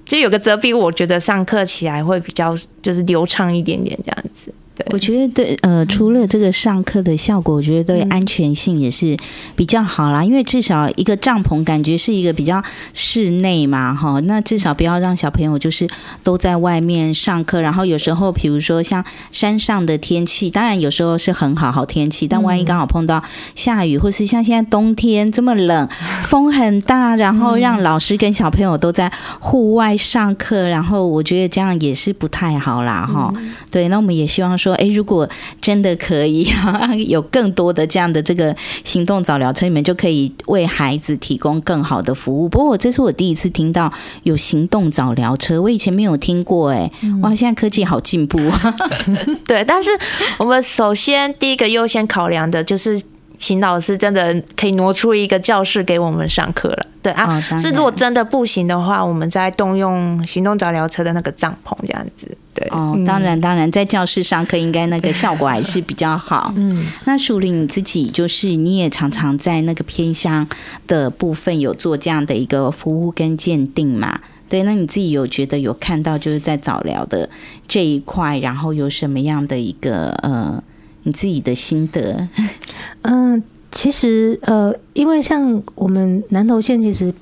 就有个遮蔽物，我觉得上课起来会比较就是流畅一点点这样子。对，我觉得对，呃，除了这个上课的效果，我觉得对安全性也是比较好啦。因为至少一个帐篷感觉是一个比较室内嘛，哈，那至少不要让小朋友就是都在外面上课。然后有时候，比如说像山上的天气，当然有时候是很好好天气，但万一刚好碰到下雨，或是像现在冬天这么冷，风很大，然后让老师跟小朋友都在户外上课，然后我觉得这样也是不太好啦，哈。对，那我们也希望说。说哎，如果真的可以 有更多的这样的这个行动早疗车，你们就可以为孩子提供更好的服务。不过，这是我第一次听到有行动早疗车，我以前没有听过。哎，哇，现在科技好进步啊！对，但是我们首先第一个优先考量的就是。请老师真的可以挪出一个教室给我们上课了，对啊。哦、是如果真的不行的话，我们再动用行动早疗车的那个帐篷这样子。对哦，当然当然，在教室上课应该那个效果还是比较好。嗯，那淑玲你自己就是你也常常在那个偏乡的部分有做这样的一个服务跟鉴定嘛？对，那你自己有觉得有看到就是在早疗的这一块，然后有什么样的一个呃？你自己的心得，嗯，其实呃，因为像我们南投县，其实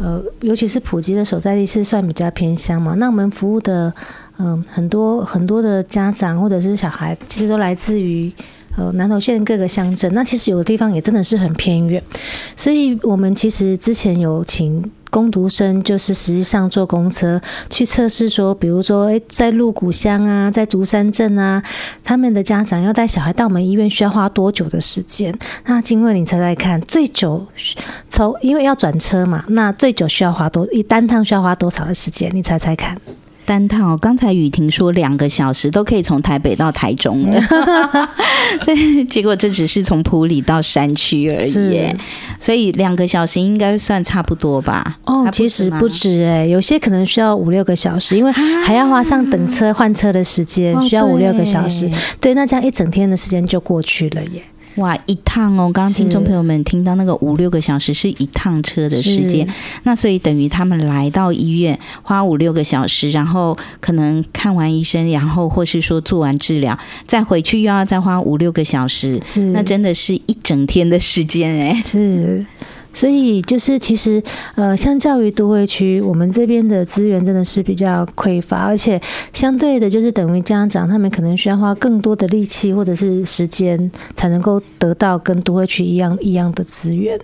呃，尤其是普及的所在地是算比较偏乡嘛，那我们服务的嗯、很多很多的家长或者是小孩，其实都来自于呃南投县各个乡镇，那其实有的地方也真的是很偏远，所以我们其实之前有请。工读生就是实际上坐公车去测试，说，比如说，诶，在鹿谷乡啊，在竹山镇啊，他们的家长要带小孩到我们医院需要花多久的时间？那经过，你猜猜看，最久从因为要转车嘛，那最久需要花多一单趟需要花多少的时间？你猜猜看。单趟，刚才雨婷说两个小时都可以从台北到台中了，对，结果这只是从埔里到山区而已，所以两个小时应该算差不多吧？哦，其实不止哎，有些可能需要五六个小时，因为还要花上等车换车的时间，需要五六个小时。对，那这样一整天的时间就过去了耶。哇，一趟哦！刚刚听众朋友们听到那个五六个小时是一趟车的时间，那所以等于他们来到医院花五六个小时，然后可能看完医生，然后或是说做完治疗，再回去又要再花五六个小时，那真的是一整天的时间哎，是。所以就是其实，呃，相较于都会区，我们这边的资源真的是比较匮乏，而且相对的，就是等于家长他们可能需要花更多的力气或者是时间，才能够得到跟都会区一样一样的资源。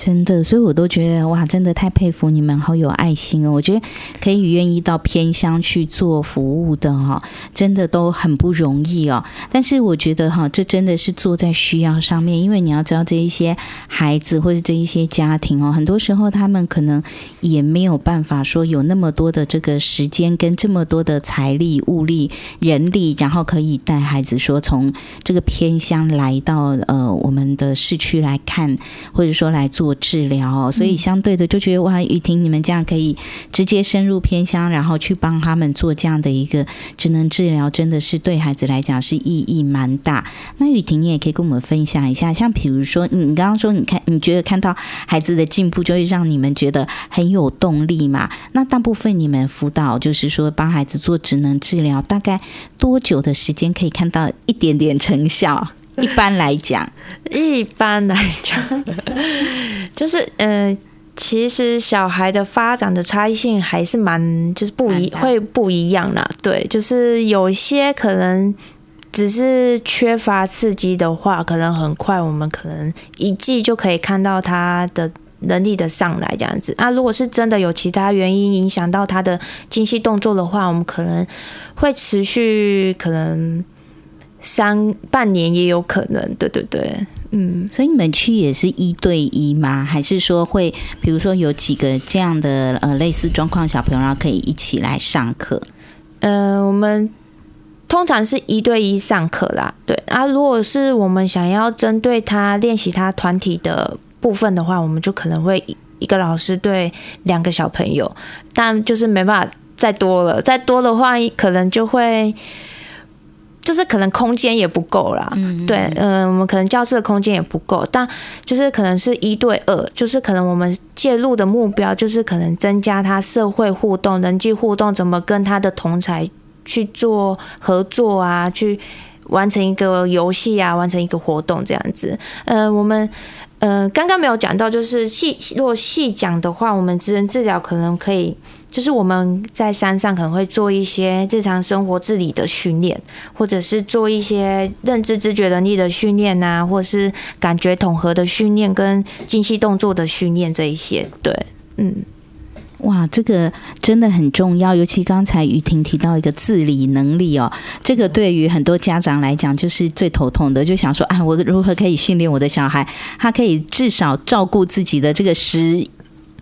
真的，所以我都觉得哇，真的太佩服你们，好有爱心哦！我觉得可以愿意到偏乡去做服务的哈，真的都很不容易哦。但是我觉得哈，这真的是做在需要上面，因为你要知道这一些孩子或者这一些家庭哦，很多时候他们可能也没有办法说有那么多的这个时间跟这么多的财力、物力、人力，然后可以带孩子说从这个偏乡来到呃我们的市区来看，或者说来做。治疗哦，所以相对的就觉得哇，雨婷你们这样可以直接深入偏乡，然后去帮他们做这样的一个职能治疗，真的是对孩子来讲是意义蛮大。那雨婷，你也可以跟我们分享一下，像比如说你刚刚说，你看你觉得看到孩子的进步，就会让你们觉得很有动力嘛？那大部分你们辅导就是说帮孩子做职能治疗，大概多久的时间可以看到一点点成效？一般来讲，一般来讲，就是呃，其实小孩的发展的差异性还是蛮，就是不一会不一样啦。对，就是有些可能只是缺乏刺激的话，可能很快我们可能一季就可以看到他的能力的上来这样子。啊，如果是真的有其他原因影响到他的精细动作的话，我们可能会持续可能。三半年也有可能，对对对，嗯，所以你们去也是一对一吗？还是说会，比如说有几个这样的呃类似状况小朋友，然后可以一起来上课？呃，我们通常是一对一上课啦，对啊。如果是我们想要针对他练习他团体的部分的话，我们就可能会一个老师对两个小朋友，但就是没办法再多了，再多的话可能就会。就是可能空间也不够啦，嗯，对，嗯、呃，我们可能教室的空间也不够，但就是可能是一对二，就是可能我们介入的目标就是可能增加他社会互动、人际互动，怎么跟他的同才去做合作啊，去完成一个游戏啊，完成一个活动这样子。呃，我们呃刚刚没有讲到，就是细若细讲的话，我们职能治疗可能可以。就是我们在山上可能会做一些日常生活自理的训练，或者是做一些认知知觉能力的训练啊，或者是感觉统合的训练跟精细动作的训练这一些。对，嗯，哇，这个真的很重要，尤其刚才雨婷提到一个自理能力哦，这个对于很多家长来讲就是最头痛的，就想说啊，我如何可以训练我的小孩，他可以至少照顾自己的这个食。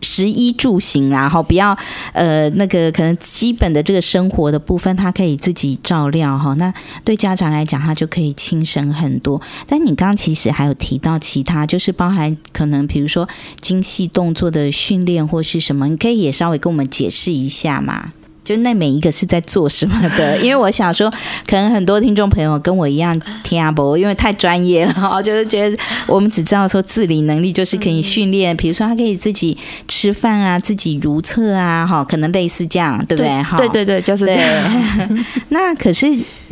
食衣住行，然后不要呃那个可能基本的这个生活的部分，他可以自己照料哈。那对家长来讲，他就可以轻省很多。但你刚刚其实还有提到其他，就是包含可能比如说精细动作的训练或是什么，你可以也稍微跟我们解释一下吗？就那每一个是在做什么的？因为我想说，可能很多听众朋友跟我一样听阿伯，因为太专业了哈，就是觉得我们只知道说自理能力就是可以训练，比如说他可以自己吃饭啊，自己如厕啊，哈，可能类似这样，对不对？哈，对对对，就是这样。那可是。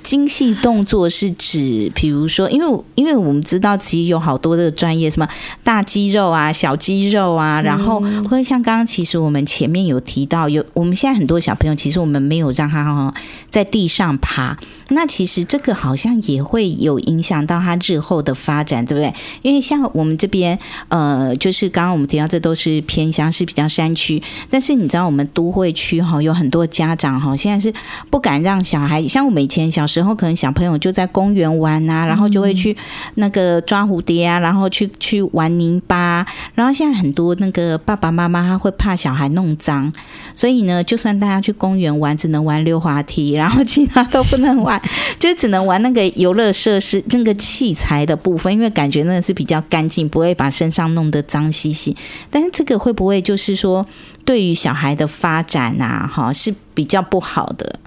精细动作是指，比如说，因为因为我们知道，其实有好多的专业，什么大肌肉啊、小肌肉啊，然后或者像刚刚，其实我们前面有提到，有我们现在很多小朋友，其实我们没有让他在地上爬。那其实这个好像也会有影响到他日后的发展，对不对？因为像我们这边，呃，就是刚刚我们提到这都是偏乡，是比较山区。但是你知道，我们都会区哈，有很多家长哈，现在是不敢让小孩，像我们以前小时候，可能小朋友就在公园玩啊，然后就会去那个抓蝴蝶啊，然后去去玩泥巴。然后现在很多那个爸爸妈妈他会怕小孩弄脏，所以呢，就算大家去公园玩，只能玩溜滑梯，然后其他都不能玩。就只能玩那个游乐设施，那个器材的部分，因为感觉那个是比较干净，不会把身上弄得脏兮兮。但是这个会不会就是说，对于小孩的发展啊，哈，是比较不好的？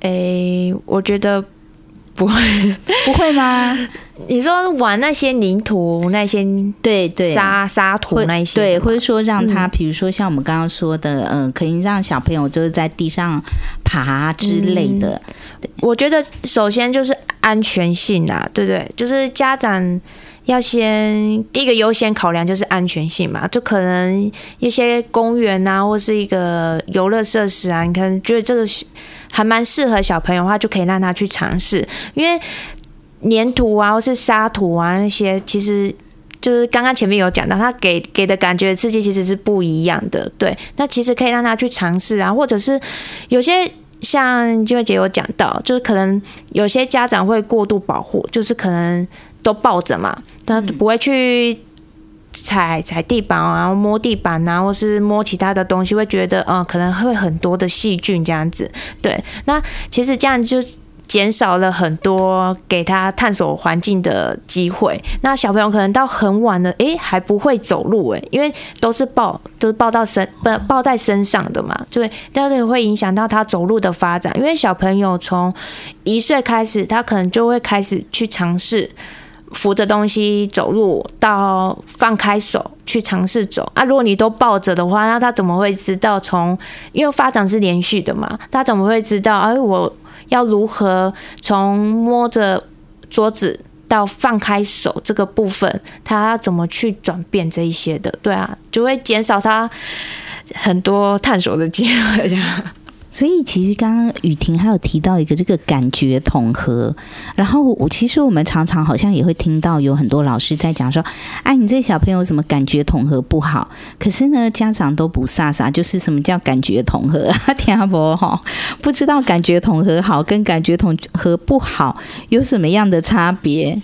诶，我觉得不会，不会吗？你说玩那些泥土，那些对对沙沙土那些，对，或者说让他，比如说像我们刚刚说的，嗯、呃，可以让小朋友就是在地上爬之类的。嗯、我觉得首先就是安全性啊，对不对？就是家长要先第一个优先考量就是安全性嘛，就可能一些公园啊，或是一个游乐设施啊，你可能觉得这个还蛮适合小朋友的话，就可以让他去尝试，因为。粘土啊，或是沙土啊，那些其实就是刚刚前面有讲到，他给给的感觉刺激其实是不一样的。对，那其实可以让他去尝试啊，或者是有些像金惠姐有讲到，就是可能有些家长会过度保护，就是可能都抱着嘛，他不会去踩踩地板啊，摸地板啊，或是摸其他的东西，会觉得嗯，可能会很多的细菌这样子。对，那其实这样就。减少了很多给他探索环境的机会。那小朋友可能到很晚了，诶，还不会走路，诶，因为都是抱，都是抱到身，不抱在身上的嘛，对，但是会影响到他走路的发展。因为小朋友从一岁开始，他可能就会开始去尝试扶着东西走路，到放开手去尝试走。啊，如果你都抱着的话，那他怎么会知道从？因为发展是连续的嘛，他怎么会知道？哎，我。要如何从摸着桌子到放开手这个部分，他要怎么去转变这一些的？对啊，就会减少他很多探索的机会。这样。所以其实刚刚雨婷还有提到一个这个感觉统合，然后我其实我们常常好像也会听到有很多老师在讲说，哎，你这小朋友什么感觉统合不好？可是呢，家长都不傻傻，就是什么叫感觉统合 啊？听不哈？不知道感觉统合好跟感觉统合不好有什么样的差别？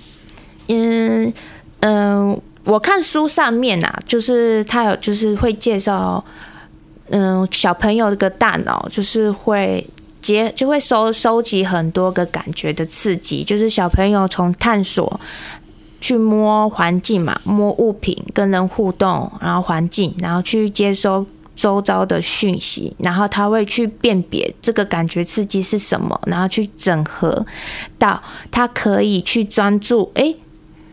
嗯嗯、呃，我看书上面啊，就是他有就是会介绍。嗯，小朋友这个大脑就是会结，就会收收集很多个感觉的刺激，就是小朋友从探索去摸环境嘛，摸物品跟人互动，然后环境，然后去接收周遭的讯息，然后他会去辨别这个感觉刺激是什么，然后去整合到他可以去专注，诶，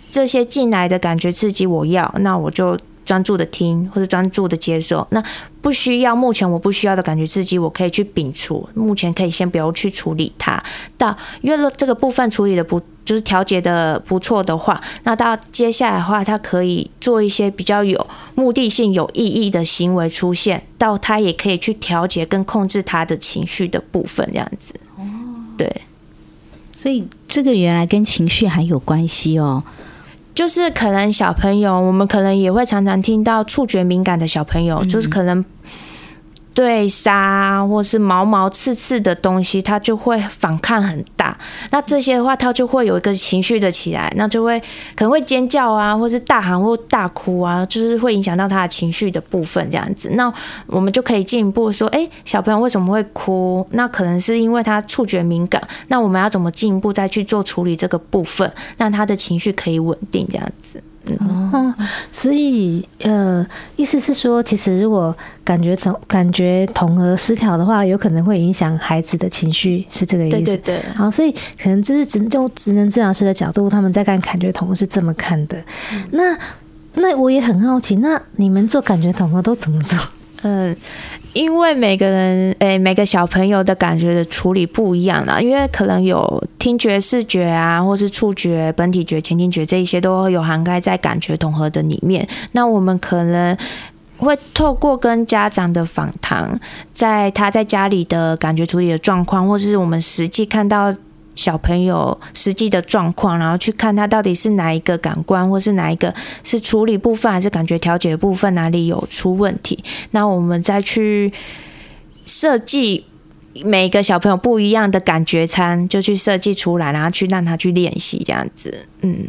这些进来的感觉刺激我要，那我就。专注的听或者专注的接受。那不需要，目前我不需要的感觉刺激，我可以去摒除。目前可以先不要去处理它。到因为这个部分处理的不就是调节的不错的话，那到接下来的话，他可以做一些比较有目的性、有意义的行为出现。到他也可以去调节跟控制他的情绪的部分，这样子。哦，对。所以这个原来跟情绪还有关系哦。就是可能小朋友，我们可能也会常常听到触觉敏感的小朋友，就是可能。对沙或是毛毛刺刺的东西，它就会反抗很大。那这些的话，它就会有一个情绪的起来，那就会可能会尖叫啊，或是大喊或大哭啊，就是会影响到他的情绪的部分这样子。那我们就可以进一步说，哎，小朋友为什么会哭？那可能是因为他触觉敏感。那我们要怎么进一步再去做处理这个部分，让他的情绪可以稳定这样子。哦，所以呃，意思是说，其实如果感觉统感觉统合失调的话，有可能会影响孩子的情绪，是这个意思。对对对。好，所以可能这是只用职能治疗师的角度，他们在看感觉统合是这么看的。嗯、那那我也很好奇，那你们做感觉统合都怎么做？嗯，因为每个人诶、每个小朋友的感觉的处理不一样啦，因为可能有听觉、视觉啊，或是触觉、本体觉、前庭觉这一些都会有涵盖在感觉统合的里面。那我们可能会透过跟家长的访谈，在他在家里的感觉处理的状况，或是我们实际看到。小朋友实际的状况，然后去看他到底是哪一个感官，或是哪一个是处理部分，还是感觉调节部分哪里有出问题？那我们再去设计每个小朋友不一样的感觉餐，就去设计出来，然后去让他去练习这样子。嗯，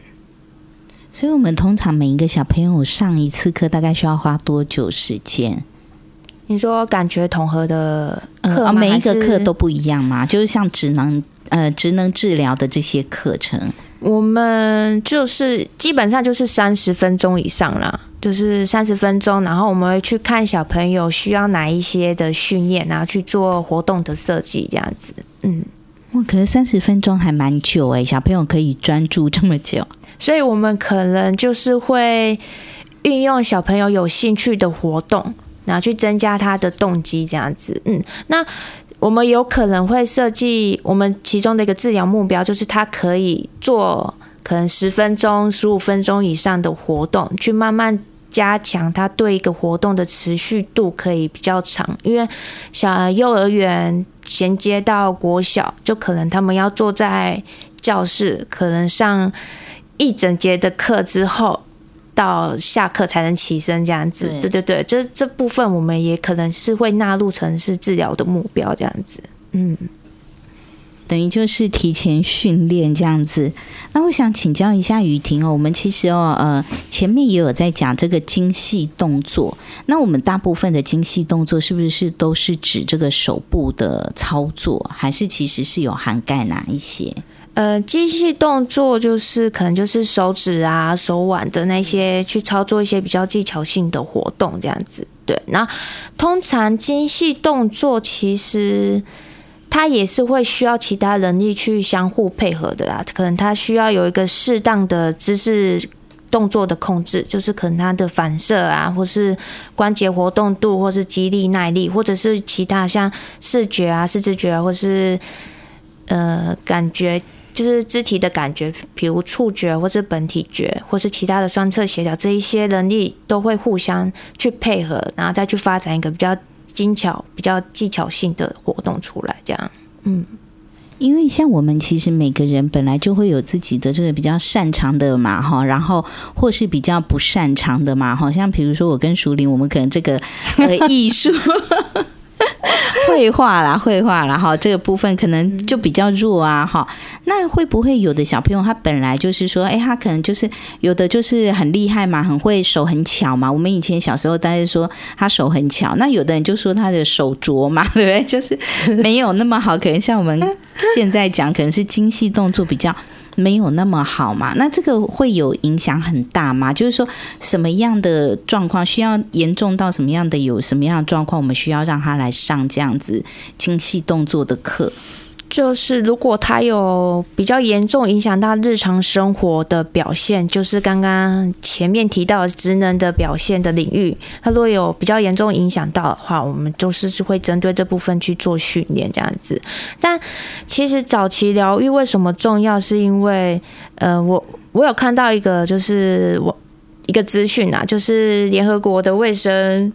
所以我们通常每一个小朋友上一次课大概需要花多久时间？你说感觉统合的课每一个课都不一样吗？就是像职能。呃，职能治疗的这些课程，我们就是基本上就是三十分钟以上啦，就是三十分钟，然后我们会去看小朋友需要哪一些的训练，然后去做活动的设计，这样子。嗯，哇，可是三十分钟还蛮久诶，小朋友可以专注这么久，所以我们可能就是会运用小朋友有兴趣的活动，然后去增加他的动机，这样子。嗯，那。我们有可能会设计我们其中的一个治疗目标，就是他可以做可能十分钟、十五分钟以上的活动，去慢慢加强他对一个活动的持续度，可以比较长。因为小幼儿园衔接到国小，就可能他们要坐在教室，可能上一整节的课之后。到下课才能起身这样子，对。对对，这这部分我们也可能是会纳入成是治疗的目标这样子，嗯，等于就是提前训练这样子。那我想请教一下雨婷哦，我们其实哦呃前面也有在讲这个精细动作，那我们大部分的精细动作是不是都是指这个手部的操作，还是其实是有涵盖哪一些？呃，精细动作就是可能就是手指啊、手腕的那些去操作一些比较技巧性的活动，这样子。对，那通常精细动作其实它也是会需要其他能力去相互配合的啦。可能它需要有一个适当的姿势动作的控制，就是可能它的反射啊，或是关节活动度，或是肌力耐力，或者是其他像视觉啊、视知觉啊，或是呃感觉。就是肢体的感觉，比如触觉，或是本体觉，或是其他的双侧协调，这一些能力都会互相去配合，然后再去发展一个比较精巧、比较技巧性的活动出来。这样，嗯，因为像我们其实每个人本来就会有自己的这个比较擅长的嘛，哈，然后或是比较不擅长的嘛，哈像比如说我跟熟林，我们可能这个呃 艺术。绘画啦，绘画啦，哈，这个部分可能就比较弱啊，哈。那会不会有的小朋友他本来就是说，哎，他可能就是有的就是很厉害嘛，很会手很巧嘛。我们以前小时候大家说他手很巧，那有的人就说他的手拙嘛，对不对？就是没有那么好。可能像我们现在讲，可能是精细动作比较。没有那么好嘛？那这个会有影响很大吗？就是说什么样的状况需要严重到什么样的有什么样的状况，我们需要让他来上这样子精细动作的课？就是如果他有比较严重影响到日常生活的表现，就是刚刚前面提到职能的表现的领域，他如果有比较严重影响到的话，我们就是会针对这部分去做训练这样子。但其实早期疗愈为什么重要？是因为呃，我我有看到一个就是我一个资讯啊，就是联合国的卫生。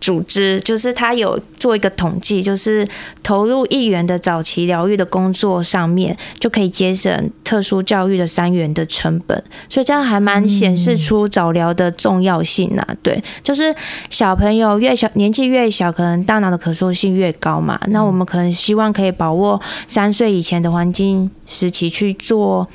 组织就是他有做一个统计，就是投入一元的早期疗愈的工作上面，就可以节省特殊教育的三元的成本，所以这样还蛮显示出早疗的重要性呐。对，就是小朋友越小，年纪越小，可能大脑的可塑性越高嘛。那我们可能希望可以把握三岁以前的黄金时期去做。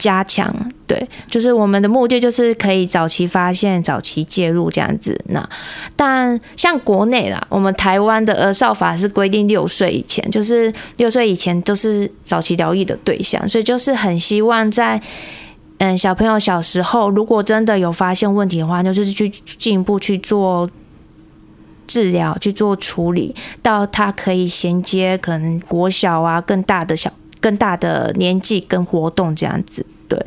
加强，对，就是我们的目的就是可以早期发现、早期介入这样子。那但像国内啦，我们台湾的儿少法是规定六岁以前，就是六岁以前都是早期疗愈的对象，所以就是很希望在嗯小朋友小时候，如果真的有发现问题的话，就是去进一步去做治疗、去做处理，到他可以衔接可能国小啊更大的小。更大的年纪跟活动这样子，对，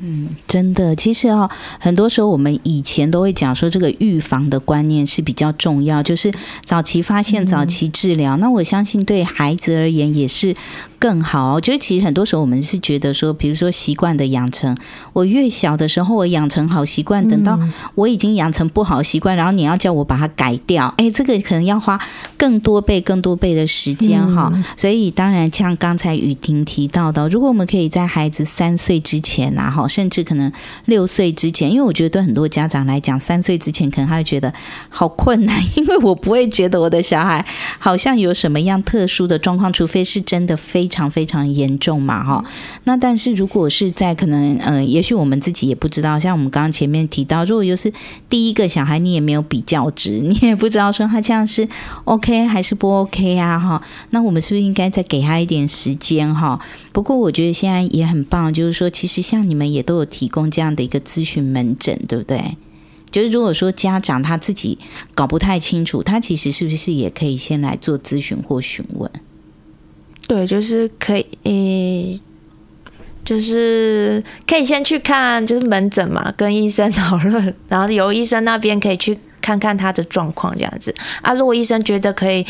嗯嗯，真的，其实啊、哦，很多时候我们以前都会讲说，这个预防的观念是比较重要，就是早期发现、早期治疗。嗯、那我相信对孩子而言也是。更好，我觉得其实很多时候我们是觉得说，比如说习惯的养成，我越小的时候我养成好习惯，等到我已经养成不好习惯，然后你要叫我把它改掉，哎，这个可能要花更多倍、更多倍的时间哈。所以当然像刚才雨婷提到的，如果我们可以在孩子三岁之前啊，哈，甚至可能六岁之前，因为我觉得对很多家长来讲，三岁之前可能他会觉得好困难，因为我不会觉得我的小孩好像有什么样特殊的状况，除非是真的非。常非常严重嘛，哈。那但是如果是在可能，嗯、呃，也许我们自己也不知道。像我们刚刚前面提到，如果又是第一个小孩，你也没有比较值，你也不知道说他这样是 OK 还是不 OK 啊，哈。那我们是不是应该再给他一点时间，哈？不过我觉得现在也很棒，就是说，其实像你们也也都有提供这样的一个咨询门诊，对不对？就是如果说家长他自己搞不太清楚，他其实是不是也可以先来做咨询或询问？对，就是可以，诶，就是可以先去看，就是门诊嘛，跟医生讨论，然后由医生那边可以去看看他的状况这样子啊。如果医生觉得可以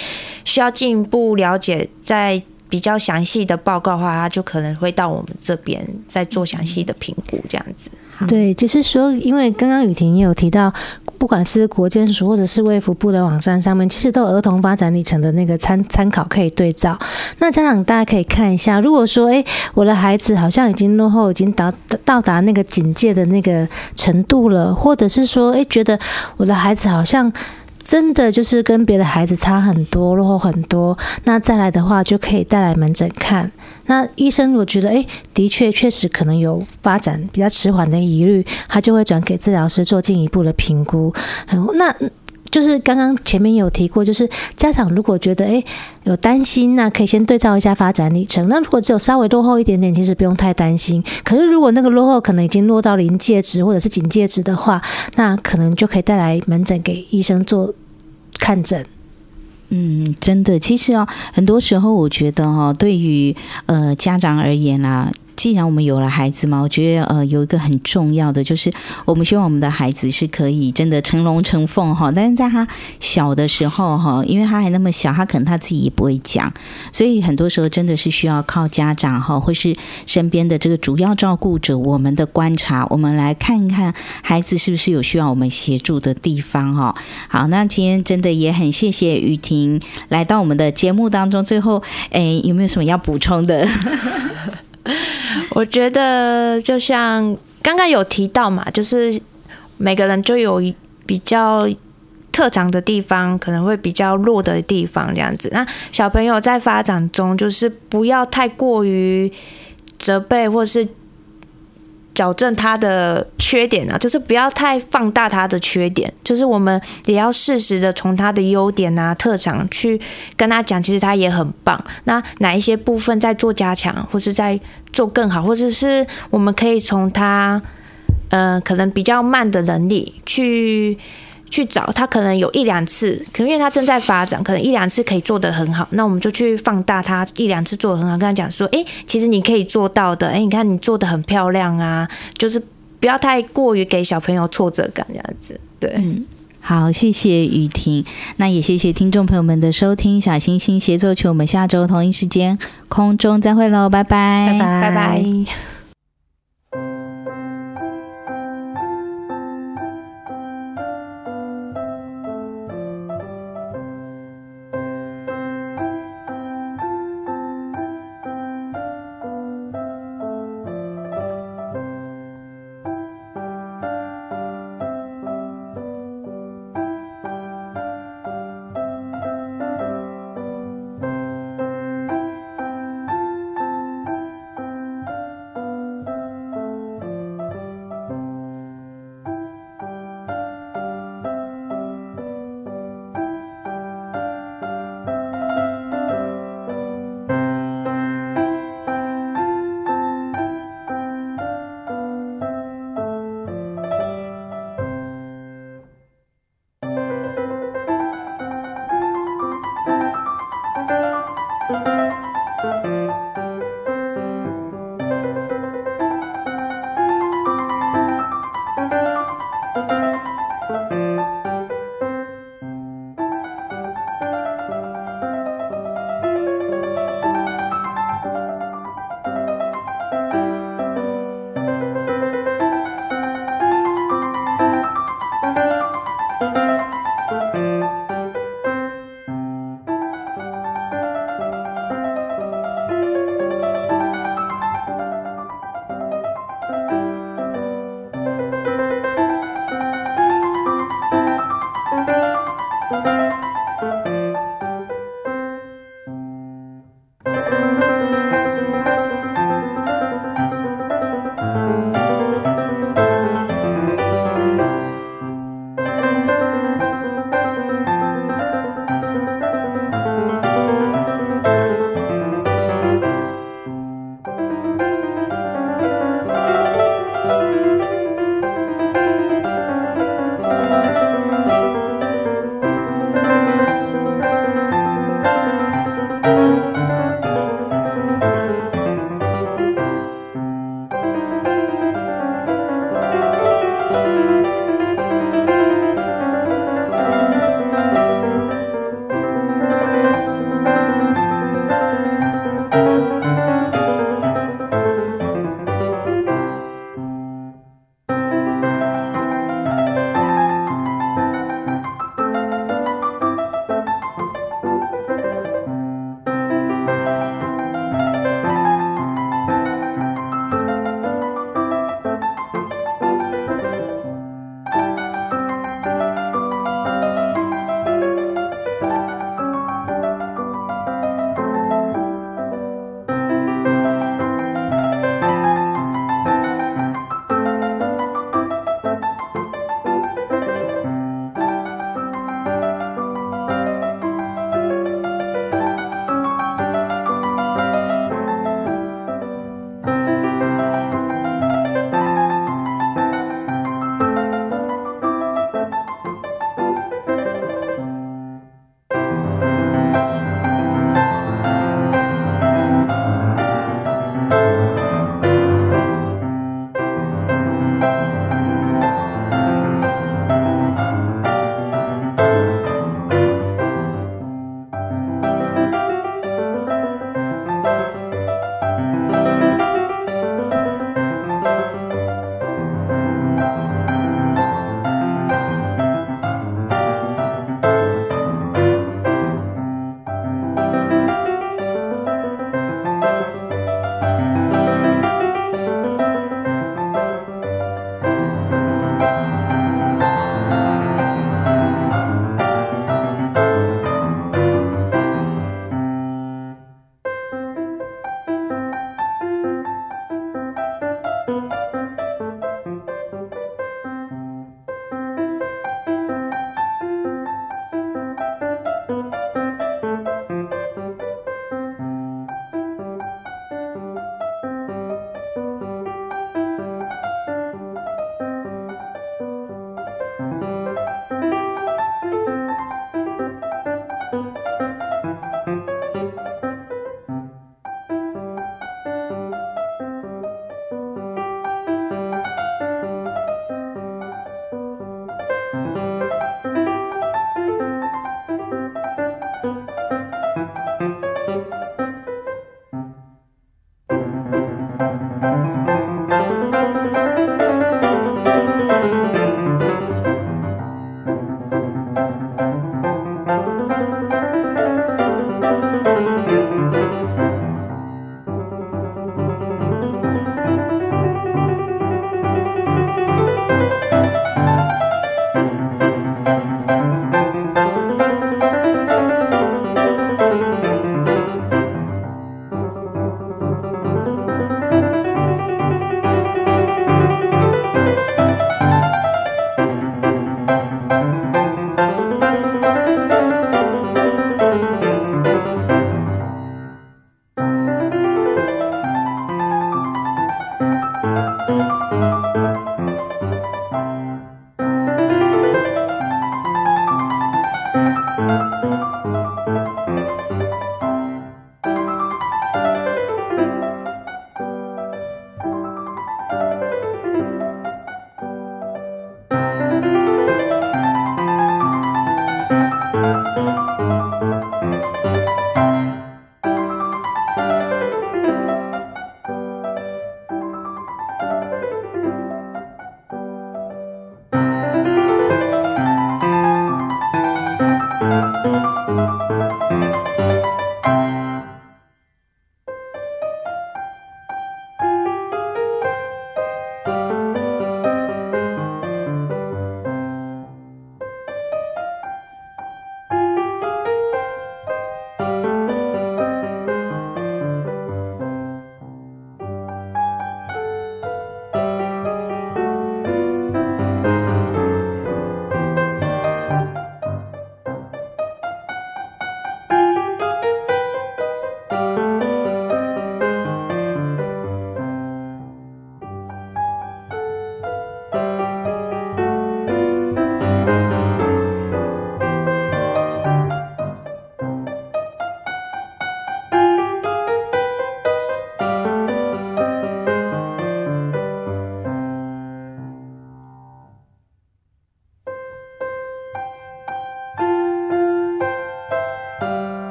需要进一步了解，再比较详细的报告的话，他就可能会到我们这边再做详细的评估这样子。对，就是说，因为刚刚雨婷也有提到，不管是国健署或者是卫福部的网站上面，其实都有儿童发展历程的那个参参考可以对照。那家长大家可以看一下，如果说，哎，我的孩子好像已经落后，已经到到达那个警戒的那个程度了，或者是说，哎，觉得我的孩子好像。真的就是跟别的孩子差很多，落后很多。那再来的话，就可以带来门诊看。那医生我觉得，诶，的确确实可能有发展比较迟缓的疑虑，他就会转给治疗师做进一步的评估。那。就是刚刚前面有提过，就是家长如果觉得诶有担心，那可以先对照一下发展历程。那如果只有稍微落后一点点，其实不用太担心。可是如果那个落后可能已经落到临界值或者是警戒值的话，那可能就可以带来门诊给医生做看诊。嗯，真的，其实哦，很多时候我觉得哈，对于呃家长而言啦。既然我们有了孩子嘛，我觉得呃有一个很重要的就是，我们希望我们的孩子是可以真的成龙成凤哈。但是在他小的时候哈，因为他还那么小，他可能他自己也不会讲，所以很多时候真的是需要靠家长哈，或是身边的这个主要照顾者，我们的观察，我们来看一看孩子是不是有需要我们协助的地方哈。好，那今天真的也很谢谢雨婷来到我们的节目当中，最后诶有没有什么要补充的？我觉得就像刚刚有提到嘛，就是每个人就有比较特长的地方，可能会比较弱的地方这样子。那小朋友在发展中，就是不要太过于责备或是。矫正他的缺点啊，就是不要太放大他的缺点，就是我们也要适时的从他的优点啊、特长去跟他讲，其实他也很棒。那哪一些部分在做加强，或是在做更好，或者是我们可以从他呃可能比较慢的能力去去找他，可能有一两次，可能因为他正在发展，可能一两次可以做得很好，那我们就去放大他一两次做得很好，跟他讲说，哎、欸，其实你可以做到的，哎、欸，你看你做得很漂亮啊，就是不要太过于给小朋友挫折感这样子。对，嗯，好，谢谢雨婷，那也谢谢听众朋友们的收听，小星星协奏曲，我们下周同一时间空中再会喽，拜拜，拜拜，拜拜。